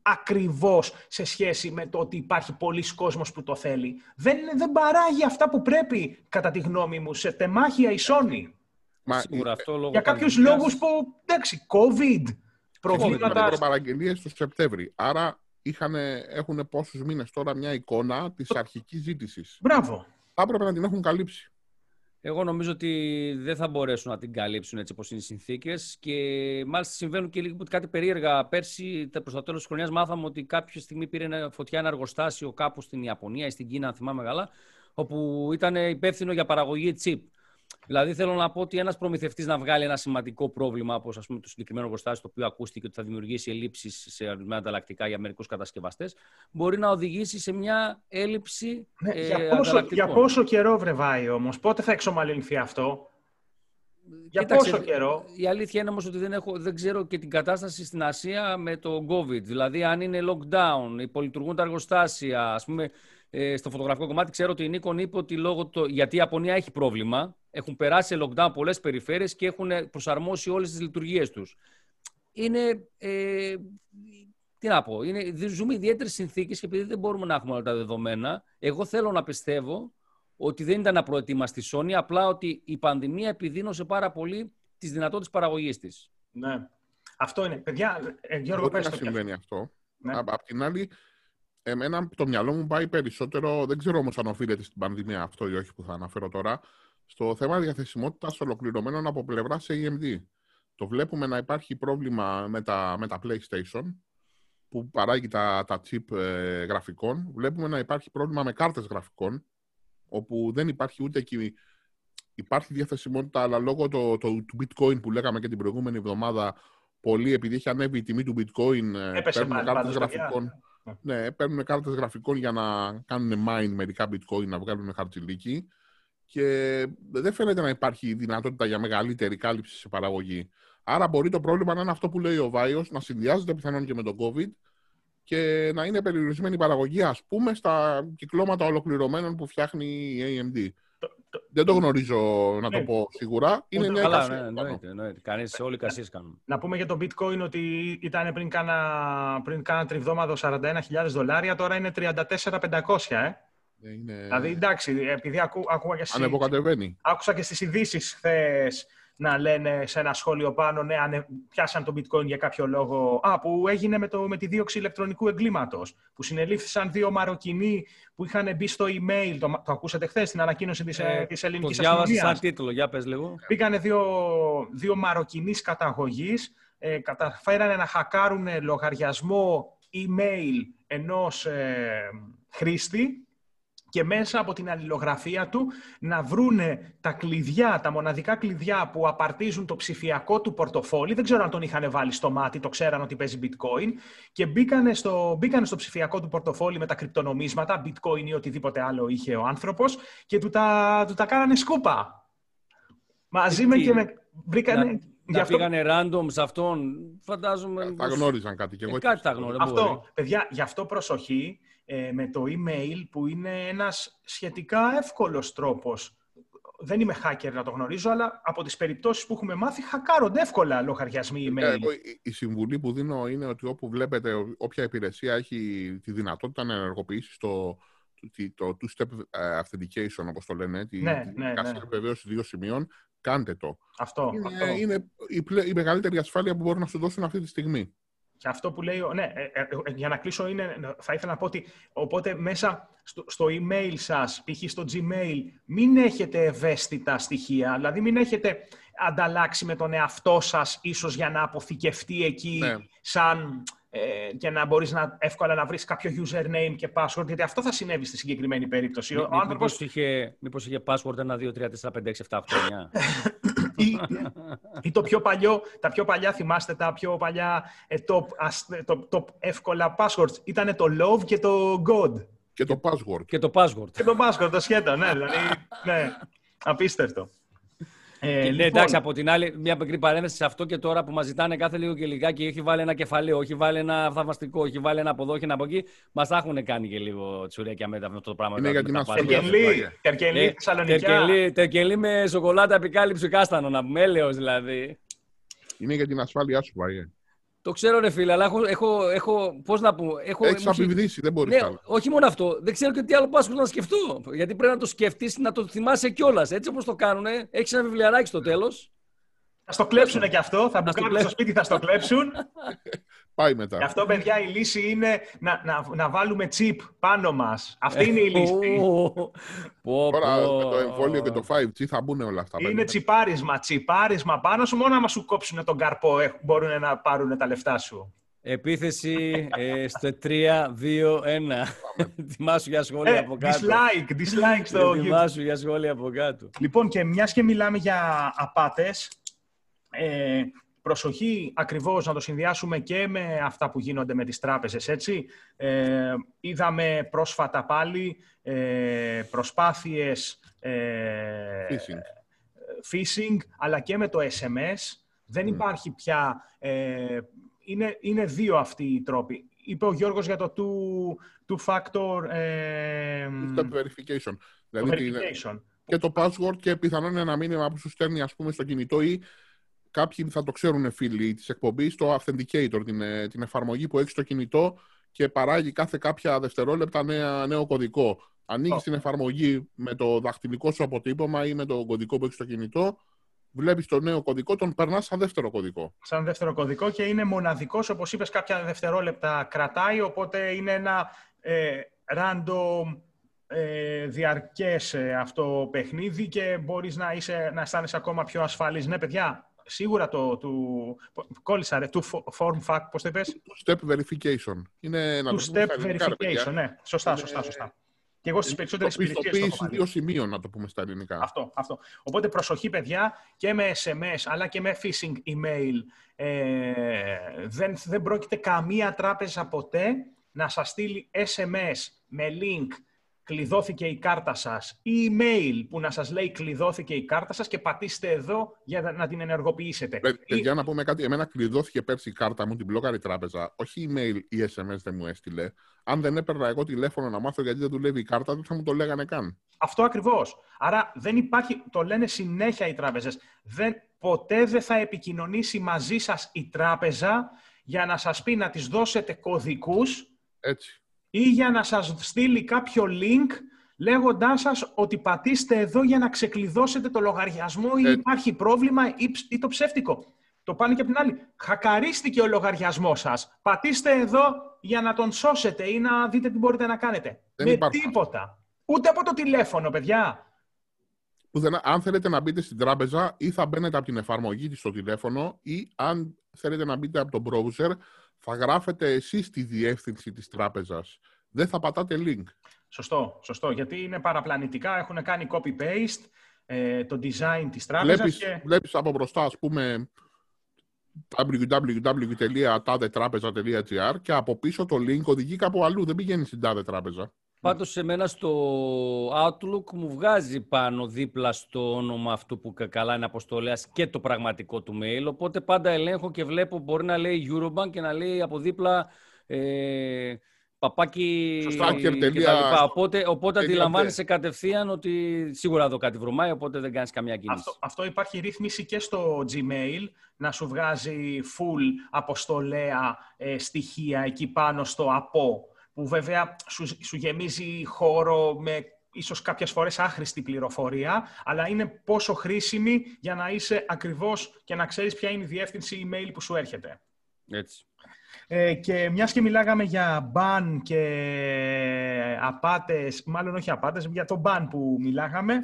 ακριβώς σε σχέση με το ότι υπάρχει πολλοί κόσμος που το θέλει. Δεν, δεν παράγει αυτά που πρέπει, κατά τη γνώμη μου, σε τεμάχια η Sony. Μα, Σίγουρα αυτό λόγω Για κάποιους λόγους που, εντάξει, COVID, προβλήματα... COVID, παραγγελίες το Σεπτέμβρη. Άρα είχαν, έχουν πόσους μήνες τώρα μια εικόνα της αρχικής ζήτησης. Μπράβο. Θα έπρεπε να την έχουν καλύψει. Εγώ νομίζω ότι δεν θα μπορέσουν να την καλύψουν έτσι όπως είναι οι συνθήκες και μάλιστα συμβαίνουν και λίγο κάτι περίεργα. Πέρσι, προς το τέλος της χρονιάς, μάθαμε ότι κάποια στιγμή πήρε φωτιά ένα εργοστάσιο κάπου στην Ιαπωνία ή στην Κίνα, αν θυμάμαι καλά, όπου ήταν υπεύθυνο για παραγωγή chip. Δηλαδή, θέλω να πω ότι ένας προμηθευτής να βγάλει ένα σημαντικό πρόβλημα, όπως το συγκεκριμένο εργοστάσιο, το οποίο ακούστηκε ότι θα δημιουργήσει ελλείψεις σε ορισμένα ανταλλακτικά για μερικούς κατασκευαστές, μπορεί να οδηγήσει σε μια έλλειψη. Ναι, ε, για, πόσο, για πόσο καιρό βρεβάει όμως, πότε θα εξομαλυνθεί αυτό; Για Κοίταξε, πόσο καιρό; Η αλήθεια είναι όμως ότι δεν, έχω, δεν ξέρω και την κατάσταση στην Ασία με το COVID. Δηλαδή, αν είναι lockdown, υπολειτουργούν τα εργοστάσια. Α πούμε, ε, στο φωτογραφικό κομμάτι ξέρω ότι η Nikon είπε ότι λόγω το, γιατί η Ιαπωνία έχει πρόβλημα, έχουν περάσει σε lockdown πολλές περιφέρειες και έχουν προσαρμόσει όλες τις λειτουργίες τους. Είναι, ε, τι να πω, είναι, ζούμε ιδιαίτερες συνθήκες και επειδή δεν μπορούμε να έχουμε όλα τα δεδομένα, εγώ θέλω να πιστεύω ότι δεν ήταν απροετοίμαστη η Sony, απλά ότι η πανδημία επιδίνωσε πάρα πολύ τις δυνατότητες παραγωγής της. Ναι. Αυτό είναι. Παιδιά, ε, Γιώργο, πες το συμβαίνει αυτό. Ναι. Απ' την άλλη, εμένα το μυαλό μου πάει περισσότερο, δεν ξέρω όμως αν οφείλεται στην πανδημία αυτό ή όχι που θα αναφέρω τώρα, στο θέμα διαθεσιμότητας ολοκληρωμένων από πλευρά AMD. Το βλέπουμε να υπάρχει πρόβλημα με τα, με τα PlayStation, που παράγει τα, τα chip ε, γραφικών. Βλέπουμε να υπάρχει πρόβλημα με κάρτες γραφικών, όπου δεν υπάρχει ούτε εκεί... Υπάρχει διαθεσιμότητα, αλλά λόγω το, το, του bitcoin που λέγαμε και την προηγούμενη εβδομάδα, πολύ επειδή έχει ανέβει η τιμή του bitcoin, ε, παίρνουν κάρτες γραφικών. Ναι, παίρνουν κάρτες γραφικών για να κάνουν mine μερικά bitcoin, να βγάλουν χαρτιλίκι και δεν φαίνεται να υπάρχει δυνατότητα για μεγαλύτερη κάλυψη σε παραγωγή. Άρα μπορεί το πρόβλημα να είναι αυτό που λέει ο Βάιος, να συνδυάζεται πιθανόν και με τον COVID και να είναι περιορισμένη η παραγωγή, ας πούμε, στα κυκλώματα ολοκληρωμένων που φτιάχνει η AMD. Δεν το γνωρίζω να το ναι. πω σίγουρα. Είναι μια Καλά, ναι, εννοείται, εννοείται. Κανείς, όλοι οι κάνουν. Να πούμε για το bitcoin ότι ήταν πριν κάνα, πριν κάνα τριβδόμαδο 41.000 δολάρια, τώρα είναι 34.500, ε. Είναι... Δηλαδή, εντάξει, επειδή ακού, άκουγα και στις, Άκουσα και στις ειδήσεις χθες να λένε σε ένα σχόλιο πάνω, ναι, αν πιάσαν το bitcoin για κάποιο λόγο. Α, που έγινε με, το, με τη δίωξη ηλεκτρονικού εγκλήματος, που συνελήφθησαν δύο Μαροκινοί που είχαν μπει στο email, το, το ακούσατε χθες στην ανακοίνωση της, ε, της ελληνικής το αστυνομίας. σαν τίτλο, για πες λίγο. Πήγανε δύο, δύο Μαροκινείς καταγωγής, ε, καταφέρανε να χακάρουν λογαριασμό email ενός ε, χρήστη και μέσα από την αλληλογραφία του να βρούνε τα κλειδιά, τα μοναδικά κλειδιά που απαρτίζουν το ψηφιακό του πορτοφόλι. Δεν ξέρω αν τον είχαν βάλει στο μάτι, το ξέραν ότι παίζει bitcoin. Και μπήκανε στο, μπήκανε στο ψηφιακό του πορτοφόλι με τα κρυπτονομίσματα, bitcoin ή οτιδήποτε άλλο είχε ο άνθρωπος και του τα, του τα κάνανε σκούπα. Μαζί με και με... Βρήκανε... Να, αυτό... πήγανε random σε αυτόν, φαντάζομαι... Θα γνώριζαν κάτι και εγώ. Ε, κάτι θα γνώριζαν. Αυτό, παιδιά, γι' αυτό προσοχή ε, με το email που είναι ένας σχετικά εύκολος τρόπος. Δεν είμαι hacker να το γνωρίζω, αλλά από τις περιπτώσεις που έχουμε μάθει, χακάρονται εύκολα λογαριασμοί email. Εγώ, η συμβουλή που δίνω είναι ότι όπου βλέπετε όποια υπηρεσία έχει τη δυνατότητα να ενεργοποιήσει το, το two-step ε, authentication, όπως το λένε, τη ναι, ναι, ναι. δύο σημείων, κάντε το. Αυτό. Είναι, αυτό. είναι η, η μεγαλύτερη ασφάλεια που μπορούν να σου δώσουν αυτή τη στιγμή. Και αυτό που λέει, ναι, ε, ε, ε, για να κλείσω είναι, θα ήθελα να πω ότι οπότε μέσα στο, στο email σας, π.χ. στο Gmail, μην έχετε ευαίσθητα στοιχεία, δηλαδή μην έχετε ανταλλάξει με τον εαυτό σας, ίσως για να αποθηκευτεί εκεί ναι. σαν ε, και να μπορείς να, εύκολα να βρεις κάποιο username και password, γιατί αυτό θα συνέβη στη συγκεκριμένη περίπτωση. Μή, Ο άνθρωπος... μήπως, είχε, μήπως είχε password 1, 2, 3, 4, 5, 6, 7, 8, 9. Ή, ή το πιο παλιό, τα πιο παλιά, θυμάστε τα πιο παλιά ε, top, top, top εύκολα passwords. Ήταν το love και το god. Και το password. Και το password. Και το password, το σχέδιο, ναι. Δηλαδή, ναι, απίστευτο. Ε, ναι, λοιπόν... εντάξει, από την άλλη, μια μικρή παρένθεση σε αυτό και τώρα που μας ζητάνε κάθε λίγο και λιγάκι, έχει βάλει ένα κεφαλαίο, έχει βάλει ένα θαυμαστικό, έχει βάλει ένα από εδώ, έχει ένα από εκεί. Μας τα έχουν κάνει και λίγο τσουρέκια με αυτό το πράγμα. Είναι για την ασφαλεία. Τερκελή, ε, Θεσσαλονικιά. Τερκελή με σοκολάτα επικάλυψη κάστανο, να πούμε, έλεος δηλαδή. Είναι για την ασφάλειά σου, Βαγέ. Το ξέρω, ρε φίλε, αλλά έχω. έχω, έχω Πώς να πω. Έχω, Έχεις απειβδίσει, δεν μπορείς ναι, Όχι μόνο αυτό. Δεν ξέρω και τι άλλο πάσχος να σκεφτώ. Γιατί πρέπει να το σκεφτείς, να το θυμάσαι κιόλας. Έτσι όπως το κάνουν, έχεις ένα βιβλιαράκι στο τέλος. Θα στο κλέψουν και αυτό. Θα μπουν στο σπίτι, θα στο κλέψουν. Πάει μετά. Γι' αυτό, παιδιά, η λύση είναι να, να, να βάλουμε chip πάνω μας. Αυτή είναι η λύση. Τώρα με το εμβόλιο και το 5G θα μπουν όλα αυτά. Είναι τσιπάρισμα. Τσιπάρισμα πάνω σου. Μόνο άμα σου κόψουν τον καρπό μπορούν να πάρουν τα λεφτά σου. Επίθεση ε, στο 3-2-1. Ετοιμάσου για σχόλια Ε, από κάτω. dislike, dislike στο YouTube. Ετοιμάσου για σχόλια από κάτω. Λοιπόν, και μιας και μιλάμε για απάτες, ε, προσοχή ακριβώς να το συνδυάσουμε και με αυτά που γίνονται με τις τράπεζες, έτσι. Ε, είδαμε πρόσφατα πάλι ε, προσπάθειες ε, Phishing. phishing, αλλά και με το SMS. Δεν υπάρχει πια... Ε, είναι, είναι δύο αυτοί οι τρόποι. Είπε ο Γιώργος για το two, two factor ε, Step verification. το Δηλαδή την- verification. και το password και πιθανόν ένα μήνυμα που σου στέλνει ας πούμε στο κινητό ή κάποιοι θα το ξέρουν φίλοι της εκπομπής, το Authenticator, την, ε, την εφαρμογή που έχει στο κινητό και παράγει κάθε κάποια δευτερόλεπτα νέα, νέο κωδικό. Ανοίγεις Oh. την εφαρμογή με το δαχτυλικό σου αποτύπωμα ή με το κωδικό που έχει στο κινητό, βλέπεις το νέο κωδικό, τον περνάς σαν δεύτερο κωδικό. σαν δεύτερο κωδικό και είναι μοναδικός, όπως είπες, κάποια δευτερόλεπτα κρατάει, οπότε είναι ένα ε, random ε, διαρκές ε, αυτό παιχνίδι και μπορείς να, είσαι, να αισθάνεσαι ακόμα πιο ασφαλής. Ναι, παιδιά, σίγουρα το... του κόλλησα, ρε, του form fact, πώς το είπες; Two-step verification. Είναι να Two το πούμε step στα ελληνικά, ρε παιδιά. verification, ναι. Σωστά, Είναι- σωστά, σωστά. Και εγώ στις Είναι περισσότερες το υπηρεσίες το έχω πιστοποίηση βάλει. δύο σημείων, να το πούμε στα ελληνικά. Αυτό, αυτό. Οπότε προσοχή παιδιά και με SMS αλλά και με phishing email. Ε, δεν, δεν πρόκειται καμία τράπεζα ποτέ να σας στείλει SMS με link κλειδώθηκε η κάρτα σας ή email που να σας λέει κλειδώθηκε η κάρτα σας και πατήστε εδώ για να- να την ενεργοποιήσετε. Παι- Ή- Παιδιά, να πούμε κάτι. Εμένα κλειδώθηκε πέρσι η κάρτα μου, την μπλόκαρη τράπεζα. Όχι email ή SMS δεν μου έστειλε. Αν δεν έπαιρνα εγώ τηλέφωνο να μάθω γιατί δεν δουλεύει η κάρτα, δεν θα μου το λέγανε καν. Αυτό ακριβώς. Άρα δεν υπάρχει, το λένε συνέχεια οι τράπεζες, δεν, ποτέ δεν θα επικοινωνήσει μαζί σας η τράπεζα για να σας πει να τις δώσετε κωδικούς Έτσι. Ή για να σας στείλει κάποιο link λέγοντάς σας ότι πατήστε εδώ για να ξεκλειδώσετε το λογαριασμό ή Ε. υπάρχει πρόβλημα ή, ψ- ή το ψεύτικο. Το πάνε και από την άλλη. Χακαρίστηκε ο λογαριασμός σας. Πατήστε εδώ για να τον σώσετε ή να δείτε τι μπορείτε να κάνετε. Δεν Με υπάρχουν. τίποτα. Ούτε από το τηλέφωνο, παιδιά. Πουθενά, αν θέλετε να μπείτε στην τράπεζα, ή θα μπαίνετε από την εφαρμογή της στο τηλέφωνο, ή αν θέλετε να μπείτε από το browser, θα γράφετε εσείς τη διεύθυνση της τράπεζας. Δεν θα πατάτε link. Σωστό, σωστό. Γιατί είναι παραπλανητικά, έχουν κάνει copy-paste ε, το design της τράπεζας Βλέπεις, και... βλέπεις από μπροστά, ας πούμε, www.tadetrapeza.gr και από πίσω το link οδηγεί κάπου αλλού. Δεν πηγαίνει στην τάδε τράπεζα. Πάντως σε μένα στο Outlook μου βγάζει πάνω δίπλα στο όνομα αυτού που κα- καλά είναι αποστολέας και το πραγματικό του mail. Οπότε πάντα ελέγχω και βλέπω μπορεί να λέει Eurobank και να λέει από δίπλα ε, παπάκι Σωστά, και τα τελεία- λοιπά. Οπότε, οπότε τελεία αντιλαμβάνεσαι κατευθείαν ότι σίγουρα εδώ κάτι βρωμάει, οπότε δεν κάνεις καμία κίνηση. Αυτό, αυτό υπάρχει ρύθμιση και στο Gmail, να σου βγάζει full αποστολέα ε, στοιχεία εκεί πάνω στο από, που βέβαια σου, σου γεμίζει χώρο με ίσως κάποιες φορές άχρηστη πληροφορία, αλλά είναι πόσο χρήσιμη για να είσαι ακριβώς και να ξέρεις ποια είναι η διεύθυνση email που σου έρχεται. Έτσι. Ε, και μιας και μιλάγαμε για ban και απάτες, μάλλον όχι απάτες, για το ban που μιλάγαμε,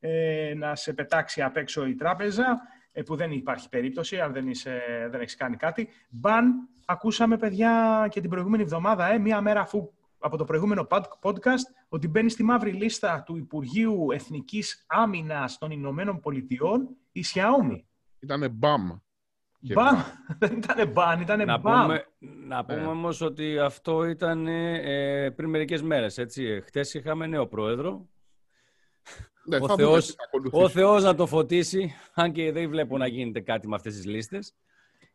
ε, να σε πετάξει απ' έξω η τράπεζα, ε, που δεν υπάρχει περίπτωση, αν δεν, είσαι, δεν έχεις κάνει κάτι. Ban, ακούσαμε παιδιά και την προηγούμενη εβδομάδα, ε, μία μέρα αφού από το προηγούμενο pod- podcast, ότι μπαίνει στη μαύρη λίστα του Υπουργείου Εθνικής Άμυνας των Ηνωμένων Πολιτειών η Xiaomi. Ήτανε μπαμ. Και Μπαμ! Δεν ήταν ban, ήταν Να μπαμ. πούμε, να πούμε Ε. όμως ότι αυτό ήταν ε, πριν μερικές μέρες, έτσι. Χτες είχαμε νέο πρόεδρο. Ναι, Ο θα Θεός- δούμε τι θα ακολουθήσει. Ο Θεός να το φωτίσει, αν και δεν βλέπω να γίνεται κάτι με αυτές τις λίστες.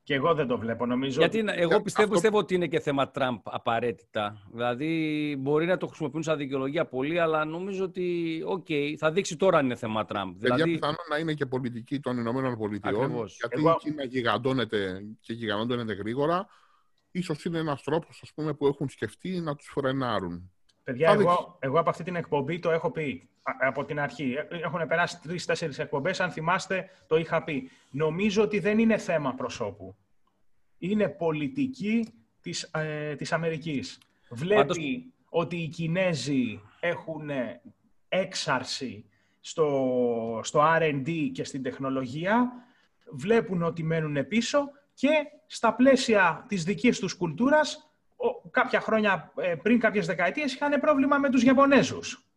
Και εγώ δεν το βλέπω. Νομίζω Γιατί ότι... να- εγώ Για πιστεύω, αυτό- πιστεύω ότι είναι και θέμα Τραμπ απαραίτητα. Δηλαδή μπορεί να το χρησιμοποιούν σαν δικαιολογία πολύ, αλλά νομίζω ότι οκ, θα δείξει τώρα αν είναι θέμα Τραμπ. Παιδιά, Δηλαδή, πιθανόν να είναι και πολιτική των Ηνωμένων Πολιτειών. Ακριβώς. Γιατί Εγώ- η Κίνα γιγαντώνεται και γιγαντώνεται γρήγορα. Ίσως είναι ένας τρόπος ας πούμε, που έχουν σκεφτεί να τους φρενάρουν. Παιδιά, θα εγώ, δείξει. εγώ από αυτή την εκπομπή το έχω πει α, από την αρχή. Ε, Έχουν περάσει τρεις-τέσσερις εκπομπές. Αν θυμάστε, το είχα πει. Νομίζω ότι δεν είναι θέμα προσώπου. Είναι πολιτική της, ε, της Αμερικής. Βλέπει Πάντως- ότι οι Κινέζοι έχουν έξαρση στο, στο R&D και στην τεχνολογία, βλέπουν ότι μένουν πίσω και στα πλαίσια της δικής τους κουλτούρας, κάποια χρόνια ε, πριν, κάποιες δεκαετίες, είχαν πρόβλημα με τους Ιαπωνέζους.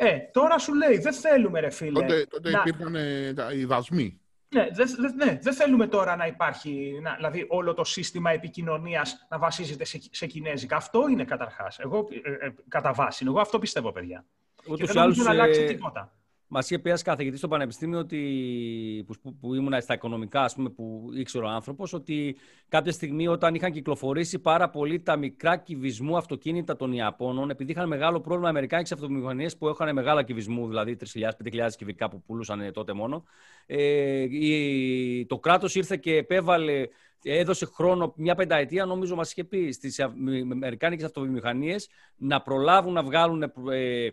Ε, τώρα σου λέει, δεν θέλουμε ρε φίλε. Τότε, τότε να... υπήρχαν ε, οι δασμοί. Ναι, δεν δε, ναι, δε θέλουμε τώρα να υπάρχει, να, δηλαδή όλο το σύστημα επικοινωνίας να βασίζεται σε, σε κινέζικα. Αυτό είναι καταρχάς. Εγώ, ε, ε, κατά βάση. Εγώ αυτό πιστεύω, παιδιά. Ούτως και δεν να αλλάξει τίποτα. Μας είχε πει ένας καθηγητής στο Πανεπιστήμιο ότι, που, που ήμουν στα οικονομικά, ας πούμε, που ήξερε ο άνθρωπος, ότι κάποια στιγμή όταν είχαν κυκλοφορήσει πάρα πολύ τα μικρά κυβισμού αυτοκίνητα των Ιαπώνων, επειδή είχαν μεγάλο πρόβλημα Αμερικάνικε αυτομηχανίε που είχαν μεγάλα κυβισμού, δηλαδή 3.000-5.000 κυβικά που πουλούσαν τότε μόνο, ε, η, το κράτος ήρθε και επέβαλε έδωσε χρόνο μια πενταετία, νομίζω μας είχε πει, στις Αμερικάνικες αυτοβιομηχανίες να προλάβουν να βγάλουν ε,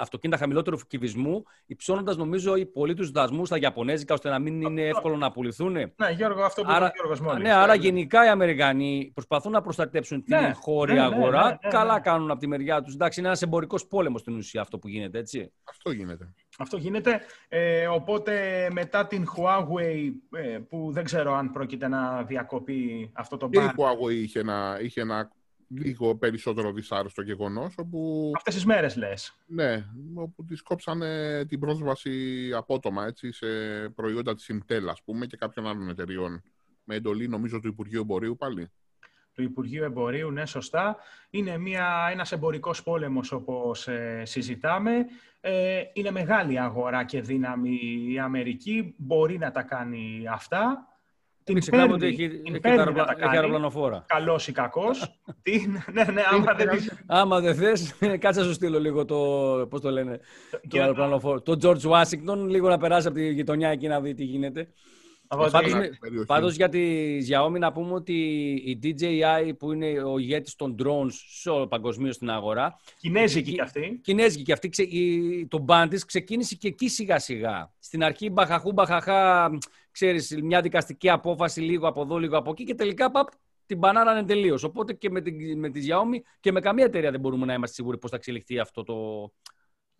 αυτοκίνητα χαμηλότερου κυβισμού, υψώνοντας νομίζω οι πολύ τους δασμούς στα Ιαπωνέζικα, ώστε να μην είναι εύκολο να πουληθούν. Ναι, Γιώργο, αυτό που άρα, Γιώργος μόλις. Ναι, άρα γενικά οι Αμερικανοί προσπαθούν να προστατέψουν την ναι, χώρια ναι, ναι, αγορά. Ναι, ναι, Καλά κάνουν από τη μεριά τους. Εντάξει, είναι ένας εμπορικός πόλεμος στην ουσία αυτό που γίνεται, έτσι. Αυτό γίνεται. Αυτό γίνεται. Ε, οπότε μετά την Huawei, ε, που δεν ξέρω αν πρόκειται να διακοπεί αυτό το μπαν. η Huawei είχε ένα, είχε ένα λίγο περισσότερο δυσάρεστο γεγονός. Όπου... Αυτές τις μέρες λες. Ναι, όπου τη κόψανε την πρόσβαση απότομα έτσι, σε προϊόντα της Intel, ας πούμε, και κάποιων άλλων εταιριών. Με εντολή, νομίζω, του Υπουργείου Εμπορίου πάλι. Του Υπουργείου Εμπορίου, ναι, σωστά. Είναι μια, ένας εμπορικός πόλεμος, όπως ε, συζητάμε. Ε, είναι μεγάλη αγορά και δύναμη η Αμερική. Μπορεί να τα κάνει αυτά. Την ξεχνάμε ότι έχει, έχει, αεροπλανοφόρα. Καλός ή κακός. ναι, ναι, άμα δεν Άμα δεν θες, κάτσε να σου στείλω λίγο το. Πώς το λένε. Το αεροπλανοφόρο. Το George Washington, λίγο να περάσει από τη γειτονιά εκεί να δει τι γίνεται. Πάντως για τη Xiaomi να πούμε ότι η DJI που είναι ο ηγέτης των drones σε παγκοσμίως στην αγορά. Κινέζικη κι αυτή. Κινέζικη κι αυτή. Το μπαν της ξεκίνησε και εκεί σιγά σιγά. Στην αρχή μπαχαχού μπαχαχά ξέρεις, μια δικαστική απόφαση λίγο από εδώ, λίγο από εκεί και τελικά παπ, την μπανάρανε τελείω. Οπότε και με, την, με τη Xiaomi και με καμία εταιρεία δεν μπορούμε να είμαστε σίγουροι πώς θα εξελιχθεί αυτό το,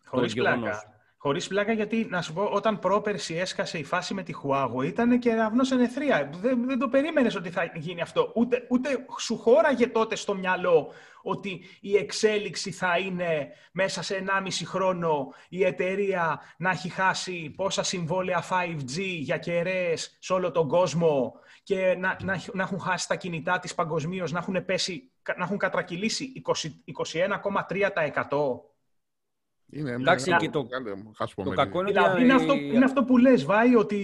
Χωρίς το πλάκα. Χωρίς πλάκα, γιατί να σου πω, όταν πρόπερση έσκασε η φάση με τη Huawei, ήταν και ραυνό ενεθρία. Δεν, δεν το περίμενες ότι θα γίνει αυτό. Ούτε, ούτε σου χώραγε τότε στο μυαλό ότι η εξέλιξη θα είναι μέσα σε 1,5 χρόνο η εταιρεία να έχει χάσει πόσα συμβόλαια 5G για κεραίες σε όλο τον κόσμο και να, να, να έχουν χάσει τα κινητά της παγκοσμίως, να έχουν, πέσει, να έχουν κατρακυλήσει 21,3%. Είναι, Εντάξει, και το, το κακό είναι, δηλαδή, είναι, αυτό, είναι αυτό που λες, Βάη, ότι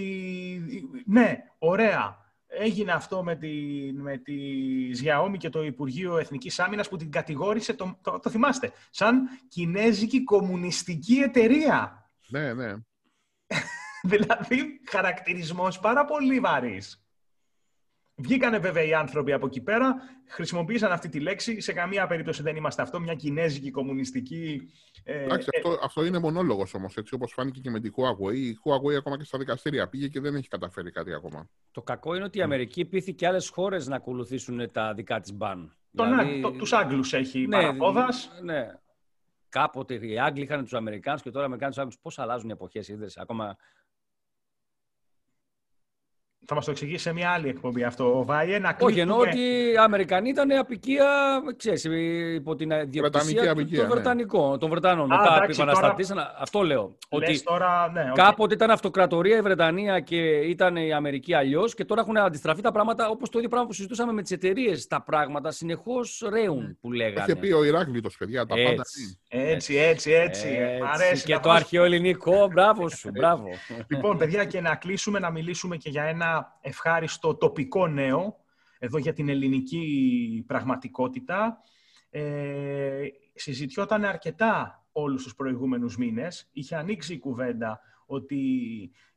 ναι, ωραία. Έγινε αυτό με τη, με τη Xiaomi και το Υπουργείο Εθνικής Άμυνας που την κατηγόρησε, το, το, το θυμάστε, σαν κινέζικη κομμουνιστική εταιρεία. Ναι, ναι. δηλαδή, χαρακτηρισμός πάρα πολύ βαρύς. Βγήκανε βέβαια οι άνθρωποι από εκεί πέρα, χρησιμοποίησαν αυτή τη λέξη. Σε καμία περίπτωση δεν είμαστε αυτό, μια κινέζικη κομμουνιστική. Ε, Εντάξει, ε, αυτό, αυτό είναι μονόλογος όμως, έτσι όπως φάνηκε και με τη Huawei. Η Huawei ακόμα και στα δικαστήρια πήγε και δεν έχει καταφέρει κάτι ακόμα. Το κακό είναι ότι η Αμερική πείθει και άλλες χώρες να ακολουθήσουν τα δικά της μπαν. Δηλαδή... Το, τους Άγγλους έχει ναι, παραπόδα. Ναι. Κάποτε οι Άγγλοι είχαν τους Αμερικάνους και τώρα οι Αμερικάνου τους Άγγλους. Πώς αλλάζουν οι εποχές, είδες. Ακόμα θα μας το εξηγήσει σε μια άλλη εκπομπή αυτό, Βάιε. Να Όχι, εννοώ ότι οι Αμερικανοί ήταν απικία, ξέρεις, υπό την διοκτησία του, των Βρετανικών, των Βρετανών. Μετά επαναστατήσαν. Τώρα... Αυτό λέω. Ότι τώρα, ναι, okay. κάποτε ήταν αυτοκρατορία η Βρετανία και ήταν η Αμερική αλλιώς και τώρα έχουν αντιστραφεί τα πράγματα όπως το ίδιο πράγμα που συζητούσαμε με τις εταιρείες. Τα πράγματα συνεχώς ρέουν, που λέγανε. Είχε πει ο Ηράκλειτο, παιδιά, τα πάντα. Έτσι, έτσι, έτσι. έτσι. και το αρχαίο ελληνικό, μπράβο σου, μπράβο. Λοιπόν, παιδιά, και να κλείσουμε να μιλήσουμε και για ένα ευχάριστο τοπικό νέο, εδώ για την ελληνική πραγματικότητα. Ε, συζητιόταν αρκετά όλους τους προηγούμενους μήνες. Είχε ανοίξει η κουβέντα ότι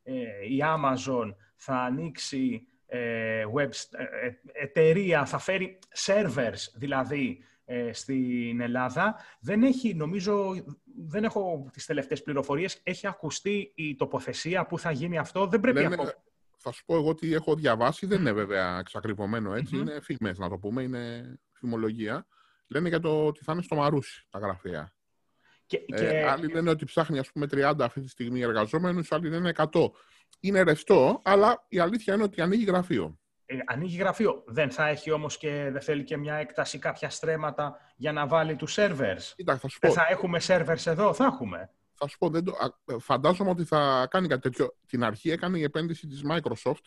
ε, η Amazon θα ανοίξει ε, web, ε, ε, εταιρεία, θα φέρει servers δηλαδή στην Ελλάδα. Δεν έχει, νομίζω, δεν έχω τις τελευταίες πληροφορίες, έχει ακουστεί η τοποθεσία που θα γίνει αυτό. Δεν πρέπει Λένε, θα σου πω εγώ ότι έχω διαβάσει, δεν είναι βέβαια εξακριβωμένο είναι φήμες να το πούμε, είναι φημολογία. Λένε για το ότι θα είναι στο Μαρούσι τα γραφεία. Και, ε, Άλλοι λένε ότι ψάχνει ας πούμε 30 αυτή τη στιγμή εργαζόμενους, άλλοι λένε 100. Είναι ρευστό, αλλά η αλήθεια είναι ότι ανοίγει γραφείο. ε, ανοίγει γραφείο. Δεν θα έχει όμως και δεν θέλει και μια έκταση κάποια στρέμματα για να βάλει τους servers. Κοίτα, θα σου Δεν πω, θα έχουμε servers εδώ, θα έχουμε. Θα σου πω δεν το, α, φαντάζομαι ότι θα κάνει κάτι τέτοιο. Την αρχή έκανε η επένδυση της Microsoft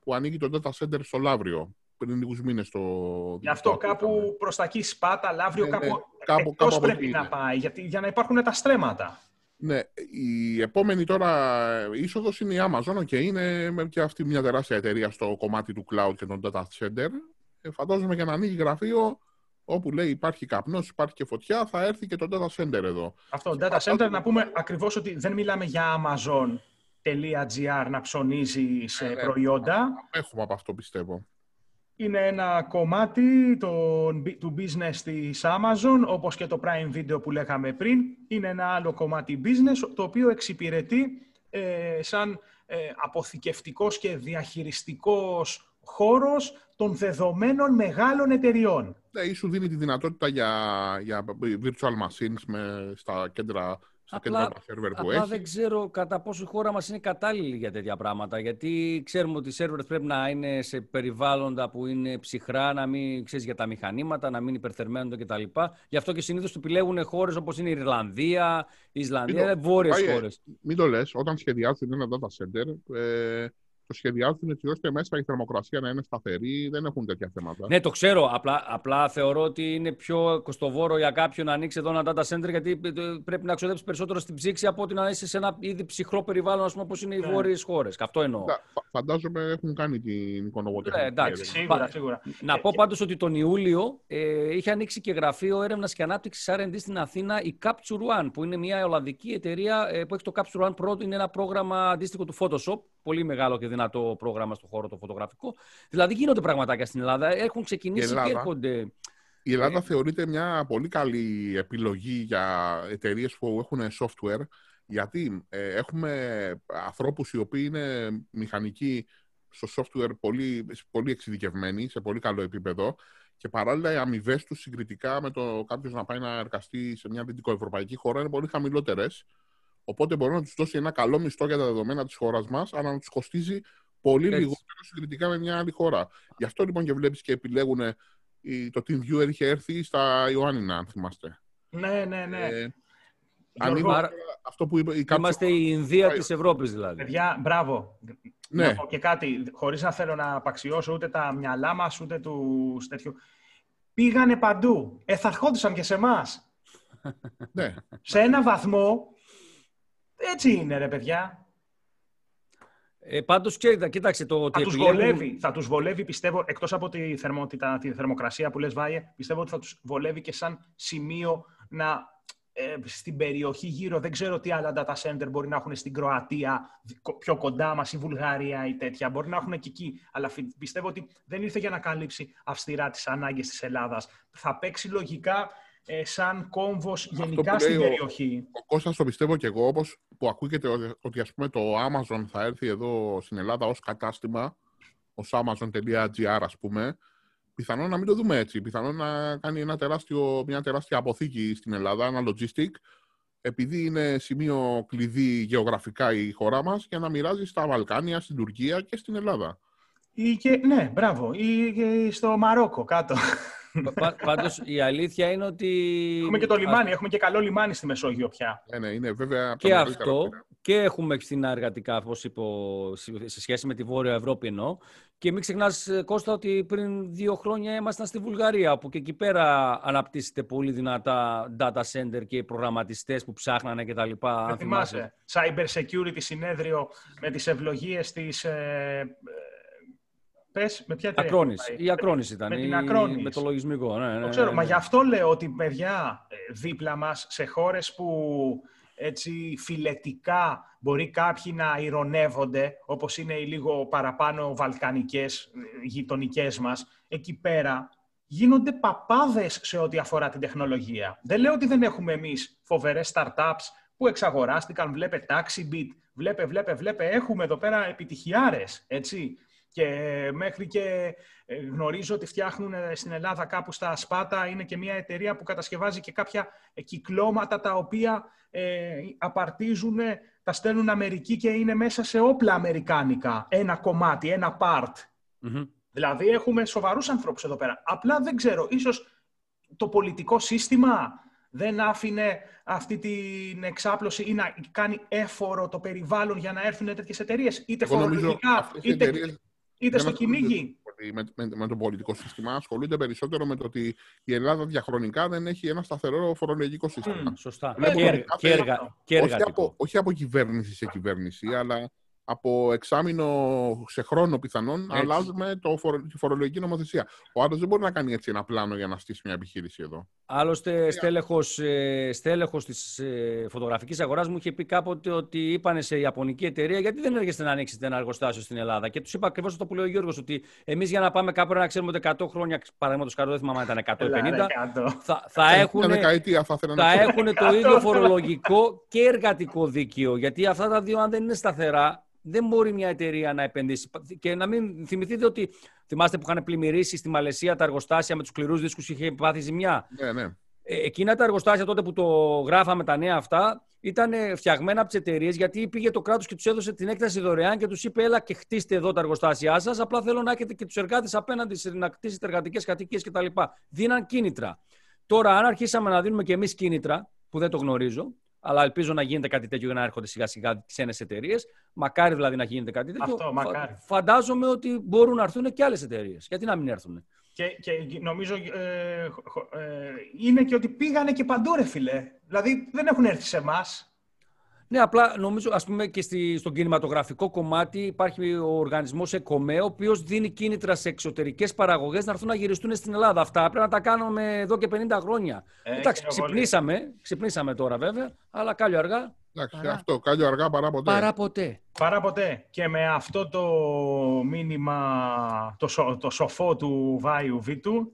που ανοίγει το data center στο Λαύριο πριν λίγους μήνες το Γι' αυτό το- κάπου προς τα εκεί σπάτα, λαύριο, Ναι, ναι, κάπου, κάπου- εκτός κάπου από πρέπει εκεί να είναι. πάει, γιατί, για να υπάρχουν τα στρέμματα. Ναι, η επόμενη τώρα είσοδος είναι η Amazon και είναι με και αυτή μια τεράστια εταιρεία στο κομμάτι του cloud και των data center. Ε, φαντάζομαι για να ανοίγει γραφείο όπου λέει υπάρχει καπνός, υπάρχει και φωτιά, θα έρθει και το data center εδώ. Αυτό, data center, να πούμε ακριβώς ότι δεν μιλάμε για amazon.gr να ψωνίζει σε Ναι, ναι. προϊόντα. Έχουμε από αυτό πιστεύω. Είναι ένα κομμάτι το, του business της Amazon, όπως και το Prime Video που λέγαμε πριν. Είναι ένα άλλο κομμάτι business, το οποίο εξυπηρετεί ε, σαν ε, αποθηκευτικός και διαχειριστικός χώρος των δεδομένων μεγάλων εταιριών. Ναι, ή σου δίνει τη δυνατότητα για, για virtual machines με, στα κέντρα, στα Απλά- κέντρα server που Απλά έχεις. δεν ξέρω κατά πόσο η χώρα μας είναι κατάλληλη για τέτοια πράγματα. Γιατί ξέρουμε ότι οι servers πρέπει να είναι σε περιβάλλοντα που είναι ψυχρά, να μην ξέρεις για τα μηχανήματα, να μην υπερθερμαίνονται κτλ. Γι' αυτό και συνήθως το επιλέγουν χώρες όπως είναι η Ιρλανδία, η Ισλανδία, Μην το- βόρειες Πάει, ε, χώρες. Μην το λες, όταν σχεδιάζουν ένα data center, ε, το σχεδιάζουν έτσι ώστε μέσα η θερμοκρασία να είναι σταθερή, δεν έχουν τέτοια θέματα. Ναι, το ξέρω. Απλά, απλά θεωρώ ότι είναι πιο κοστοβόρο για κάποιον να ανοίξει εδώ ένα data center γιατί ε, πρέπει να ξοδέψει περισσότερο στην ψήξη από ότι να είσαι σε ένα ήδη ψυχρό περιβάλλον, ας πούμε, όπως είναι οι Ναι. βόρειες χώρες. Αυτό εννοώ. Φα- φαντάζομαι έχουν κάνει την εικονογραφία. Ναι, εντάξει. Σίγουρα, Πα- σίγουρα. Να πω πάντως ότι τον Ιούλιο ε, είχε ανοίξει και γραφείο έρευνας και ανάπτυξης R&D στην Αθήνα η Capture One, που είναι μια Ολλανδική εταιρεία ε, που έχει το Capture One Pro. Είναι ένα πρόγραμμα αντίστοιχο του Photoshop. Πολύ μεγάλο και δυνατό πρόγραμμα στο χώρο το φωτογραφικό. Δηλαδή γίνονται πραγματάκια στην Ελλάδα. Έχουν ξεκινήσει Η Ελλάδα. και έρχονται. Η Ελλάδα Ε. θεωρείται μια πολύ καλή επιλογή για εταιρείες που έχουν software, γιατί ε, έχουμε ανθρώπους οι οποίοι είναι μηχανικοί στο software πολύ, πολύ εξειδικευμένοι, σε πολύ καλό επίπεδο και παράλληλα οι αμοιβές τους συγκριτικά με το κάποιος να πάει να εργαστεί σε μια δυτικοευρωπαϊκή χώρα είναι πολύ χαμηλότερες. Οπότε μπορεί να τους δώσει ένα καλό μισθό για τα δεδομένα της χώρας μας, αλλά να τους κοστίζει πολύ Έτσι. λιγότερο συγκριτικά με μια άλλη χώρα. Γι' αυτό λοιπόν και βλέπεις και επιλέγουν. η- Το TeamViewer είχε έρθει στα Ιωάννινα, αν θυμάστε. Ναι, ναι, ναι. Ε, Γιώργο, ανοίγουν άρα- αυτό που είπε η Capture Είμαστε η Ινδία της Ευρώπης δηλαδή. Παιδιά, μπράβο. Ναι. Να πω και κάτι, χωρίς να θέλω να απαξιώσω ούτε τα μυαλά μας, ούτε τους τέτοιου. Πήγανε παντού. Ε, θα ερχόντουσαν και σε εμάς. Ναι. Σε ένα βαθμό, έτσι είναι ρε παιδιά. Ε, πάντως, ξέρετε, κοίταξε το ότι Θα τους, επιλέγουν- βολεύει, θα τους βολεύει, πιστεύω, εκτός από τη θερμότητα, τη θερμοκρασία που λες Βάιε, πιστεύω ότι θα τους βολεύει και σαν σημείο να ε, στην περιοχή γύρω, δεν ξέρω τι άλλα data center μπορεί να έχουν στην Κροατία, δι- πιο κοντά μας, η Βουλγαρία ή τέτοια, μπορεί να έχουν και εκεί, αλλά φι- πιστεύω ότι δεν ήρθε για να καλύψει αυστηρά τις ανάγκες της Ελλάδας. Θα παίξει λογικά ε, σαν κόμβος γενικά που στην λέει ο- περιοχή. Ο Κώστας το πιστεύω και εγώ, όπως που ακούγεται ότι, ότι ας πούμε το Amazon θα έρθει εδώ στην Ελλάδα ως κατάστημα, ως amazon.gr ας πούμε, πιθανόν να μην το δούμε έτσι. Πιθανόν να κάνει ένα τεράστιο, μια τεράστια αποθήκη στην Ελλάδα, ένα logistic, επειδή είναι σημείο κλειδί γεωγραφικά η χώρα μας, για να μοιράζει στα Βαλκάνια, στην Τουρκία και στην Ελλάδα. Ή και, ναι, μπράβο. Ή και στο Μαρόκο κάτω. Πα- πα- Πάντως η αλήθεια είναι ότι... Έχουμε και το λιμάνι, έχουμε και καλό λιμάνι στη Μεσόγειο πια. Ναι, ναι, είναι βέβαια... από τα Και μεγαλύτερα αυτό πύρα. και έχουμε φθηνά εργατικά, όπως είπα, σε σχέση με τη Βόρεια Ευρώπη εννοώ. Και μην ξεχνάς, ε, Κώστα, ότι πριν δύο χρόνια ήμασταν στη Βουλγαρία, που και εκεί πέρα αναπτύσσεται πολύ δυνατά data center και οι προγραμματιστές που ψάχνανε και τα λοιπά. Δεν αν θυμάσαι. θυμάσαι. Cyber security συνέδριο με τις ευλογίες της... Ε, ε, πες, με ποια εταιρεία Ακρόνης. πάει. Η Ακρόνης ήταν. Με την η- Ακρόνης. Με το λογισμικό. Ναι, ναι, Το ξέρω, ναι, μα ναι. γι' αυτό λέω ότι παιδιά ε, δίπλα μας σε χώρες που έτσι φιλετικά μπορεί κάποιοι να ηρωνεύονται, όπως είναι οι λίγο παραπάνω βαλκανικές ε, γειτονικές μας, εκεί πέρα γίνονται παπάδες σε ό,τι αφορά την τεχνολογία. Δεν λέω ότι δεν έχουμε εμείς φοβερές startups που εξαγοράστηκαν, βλέπε TaxiBit, βλέπε, βλέπε, βλέπε, έχουμε εδώ πέρα επιτυχιάρες, έτσι. Και μέχρι και ε, γνωρίζω ότι φτιάχνουν ε, στην Ελλάδα κάπου στα Σπάτα, είναι και μια εταιρεία που κατασκευάζει και κάποια ε, κυκλώματα τα οποία ε, απαρτίζουν, ε, τα στέλνουν Αμερική και είναι μέσα σε όπλα αμερικάνικα. Ένα κομμάτι, ένα part. Μμμ. Δηλαδή έχουμε σοβαρούς ανθρώπους εδώ πέρα. Απλά δεν ξέρω, ίσως το πολιτικό σύστημα δεν άφηνε αυτή την εξάπλωση ή να κάνει έφορο το περιβάλλον για να έρθουν τέτοιες εταιρείες, είτε φορολογικά, είτε, είτε στο κυνήγι. Με, με, με, το πολιτικό σύστημα ασχολούνται περισσότερο με το ότι η Ελλάδα διαχρονικά δεν έχει ένα σταθερό φορολογικό σύστημα. Mm, σωστά. Και, και, έργα, και όχι, από, όχι από κυβέρνηση σε κυβέρνηση, αλλά από εξάμεινο σε χρόνο πιθανόν έτσι. αλλάζουμε το τη φορολογική νομοθεσία. Ο άλλος δεν μπορεί να κάνει έτσι ένα πλάνο για να στήσει μια επιχείρηση εδώ. Άλλωστε, στέλεχος, ε, στέλεχος της ε, φωτογραφικής αγοράς μου είχε πει κάποτε ότι είπανε σε Ιαπωνική εταιρεία γιατί δεν έρχεστε να ανοίξετε ένα εργοστάσιο στην Ελλάδα; Και τους είπα ακριβώς αυτό που λέει ο Γιώργος, ότι εμείς για να πάμε κάπου να ξέρουμε ότι 100 χρόνια, παραδείγματος χάρη δεν θυμάμαι αν ήταν 150, θα, θα έχουν, θα έχουν το ίδιο φορολογικό και εργατικό δίκαιο. Γιατί αυτά τα δύο, αν δεν είναι σταθερά, δεν μπορεί μια εταιρεία να επενδύσει. Και να μην θυμηθείτε ότι θυμάστε που είχαν πλημμυρίσει στη Μαλαισία τα εργοστάσια με τους σκληρούς δίσκους είχε πάθει ζημιά. Ναι, ναι. Ε, εκείνα τα εργοστάσια τότε που το γράφαμε τα νέα αυτά ήταν φτιαγμένα από τις εταιρείες γιατί πήγε το κράτος και τους έδωσε την έκταση δωρεάν και τους είπε: Έλα και χτίστε εδώ τα εργοστάσια σας. Απλά θέλω να έχετε και τους εργάτες απέναντι να κτίσετε εργατικές κατοικίες κτλ. Δίναν κίνητρα. Τώρα, αν αρχίσαμε να δίνουμε και εμείς κίνητρα, που δεν το γνωρίζω, αλλά ελπίζω να γίνεται κάτι τέτοιο για να έρχονται σιγά σιγά ξένε εταιρείες. Μακάρι δηλαδή να γίνεται κάτι τέτοιο. Αυτό, μακάρι. Φαντάζομαι ότι μπορούν να έρθουν και άλλες εταιρείες. Γιατί να μην έρθουν. Και, και νομίζω ε, ε, είναι και ότι πήγανε και παντού, ρε φιλέ. Δηλαδή δεν έχουν έρθει σε εμάς. Ναι, απλά νομίζω, ας πούμε, και στη, στον κινηματογραφικό κομμάτι υπάρχει ο οργανισμός ΕΚΟΜΕ, ο οποίος δίνει κίνητρα σε εξωτερικές παραγωγές να έρθουν να γυριστούν στην Ελλάδα. Αυτά πρέπει να τα κάνουμε εδώ και 50 χρόνια. Ε, Εντάξει, ξυπνήσαμε, ξυπνήσαμε τώρα βέβαια, αλλά κάλιο αργά. Εντάξει, παρά... αυτό, κάλιο αργά παρά ποτέ. Παρά ποτέ. Παρά ποτέ. Και με αυτό το μήνυμα, το, το σοφό του Βάιου Βίτου,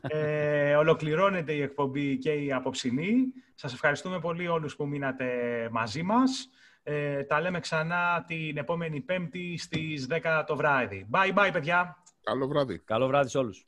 ε, ολοκληρώνεται η εκπομπή και η απόψινή. Σας ευχαριστούμε πολύ όλους που μείνατε μαζί μας. Ε, τα λέμε ξανά την επόμενη Πέμπτη στις 10 το βράδυ. Bye bye, παιδιά. Καλό βράδυ. Καλό βράδυ σε όλους.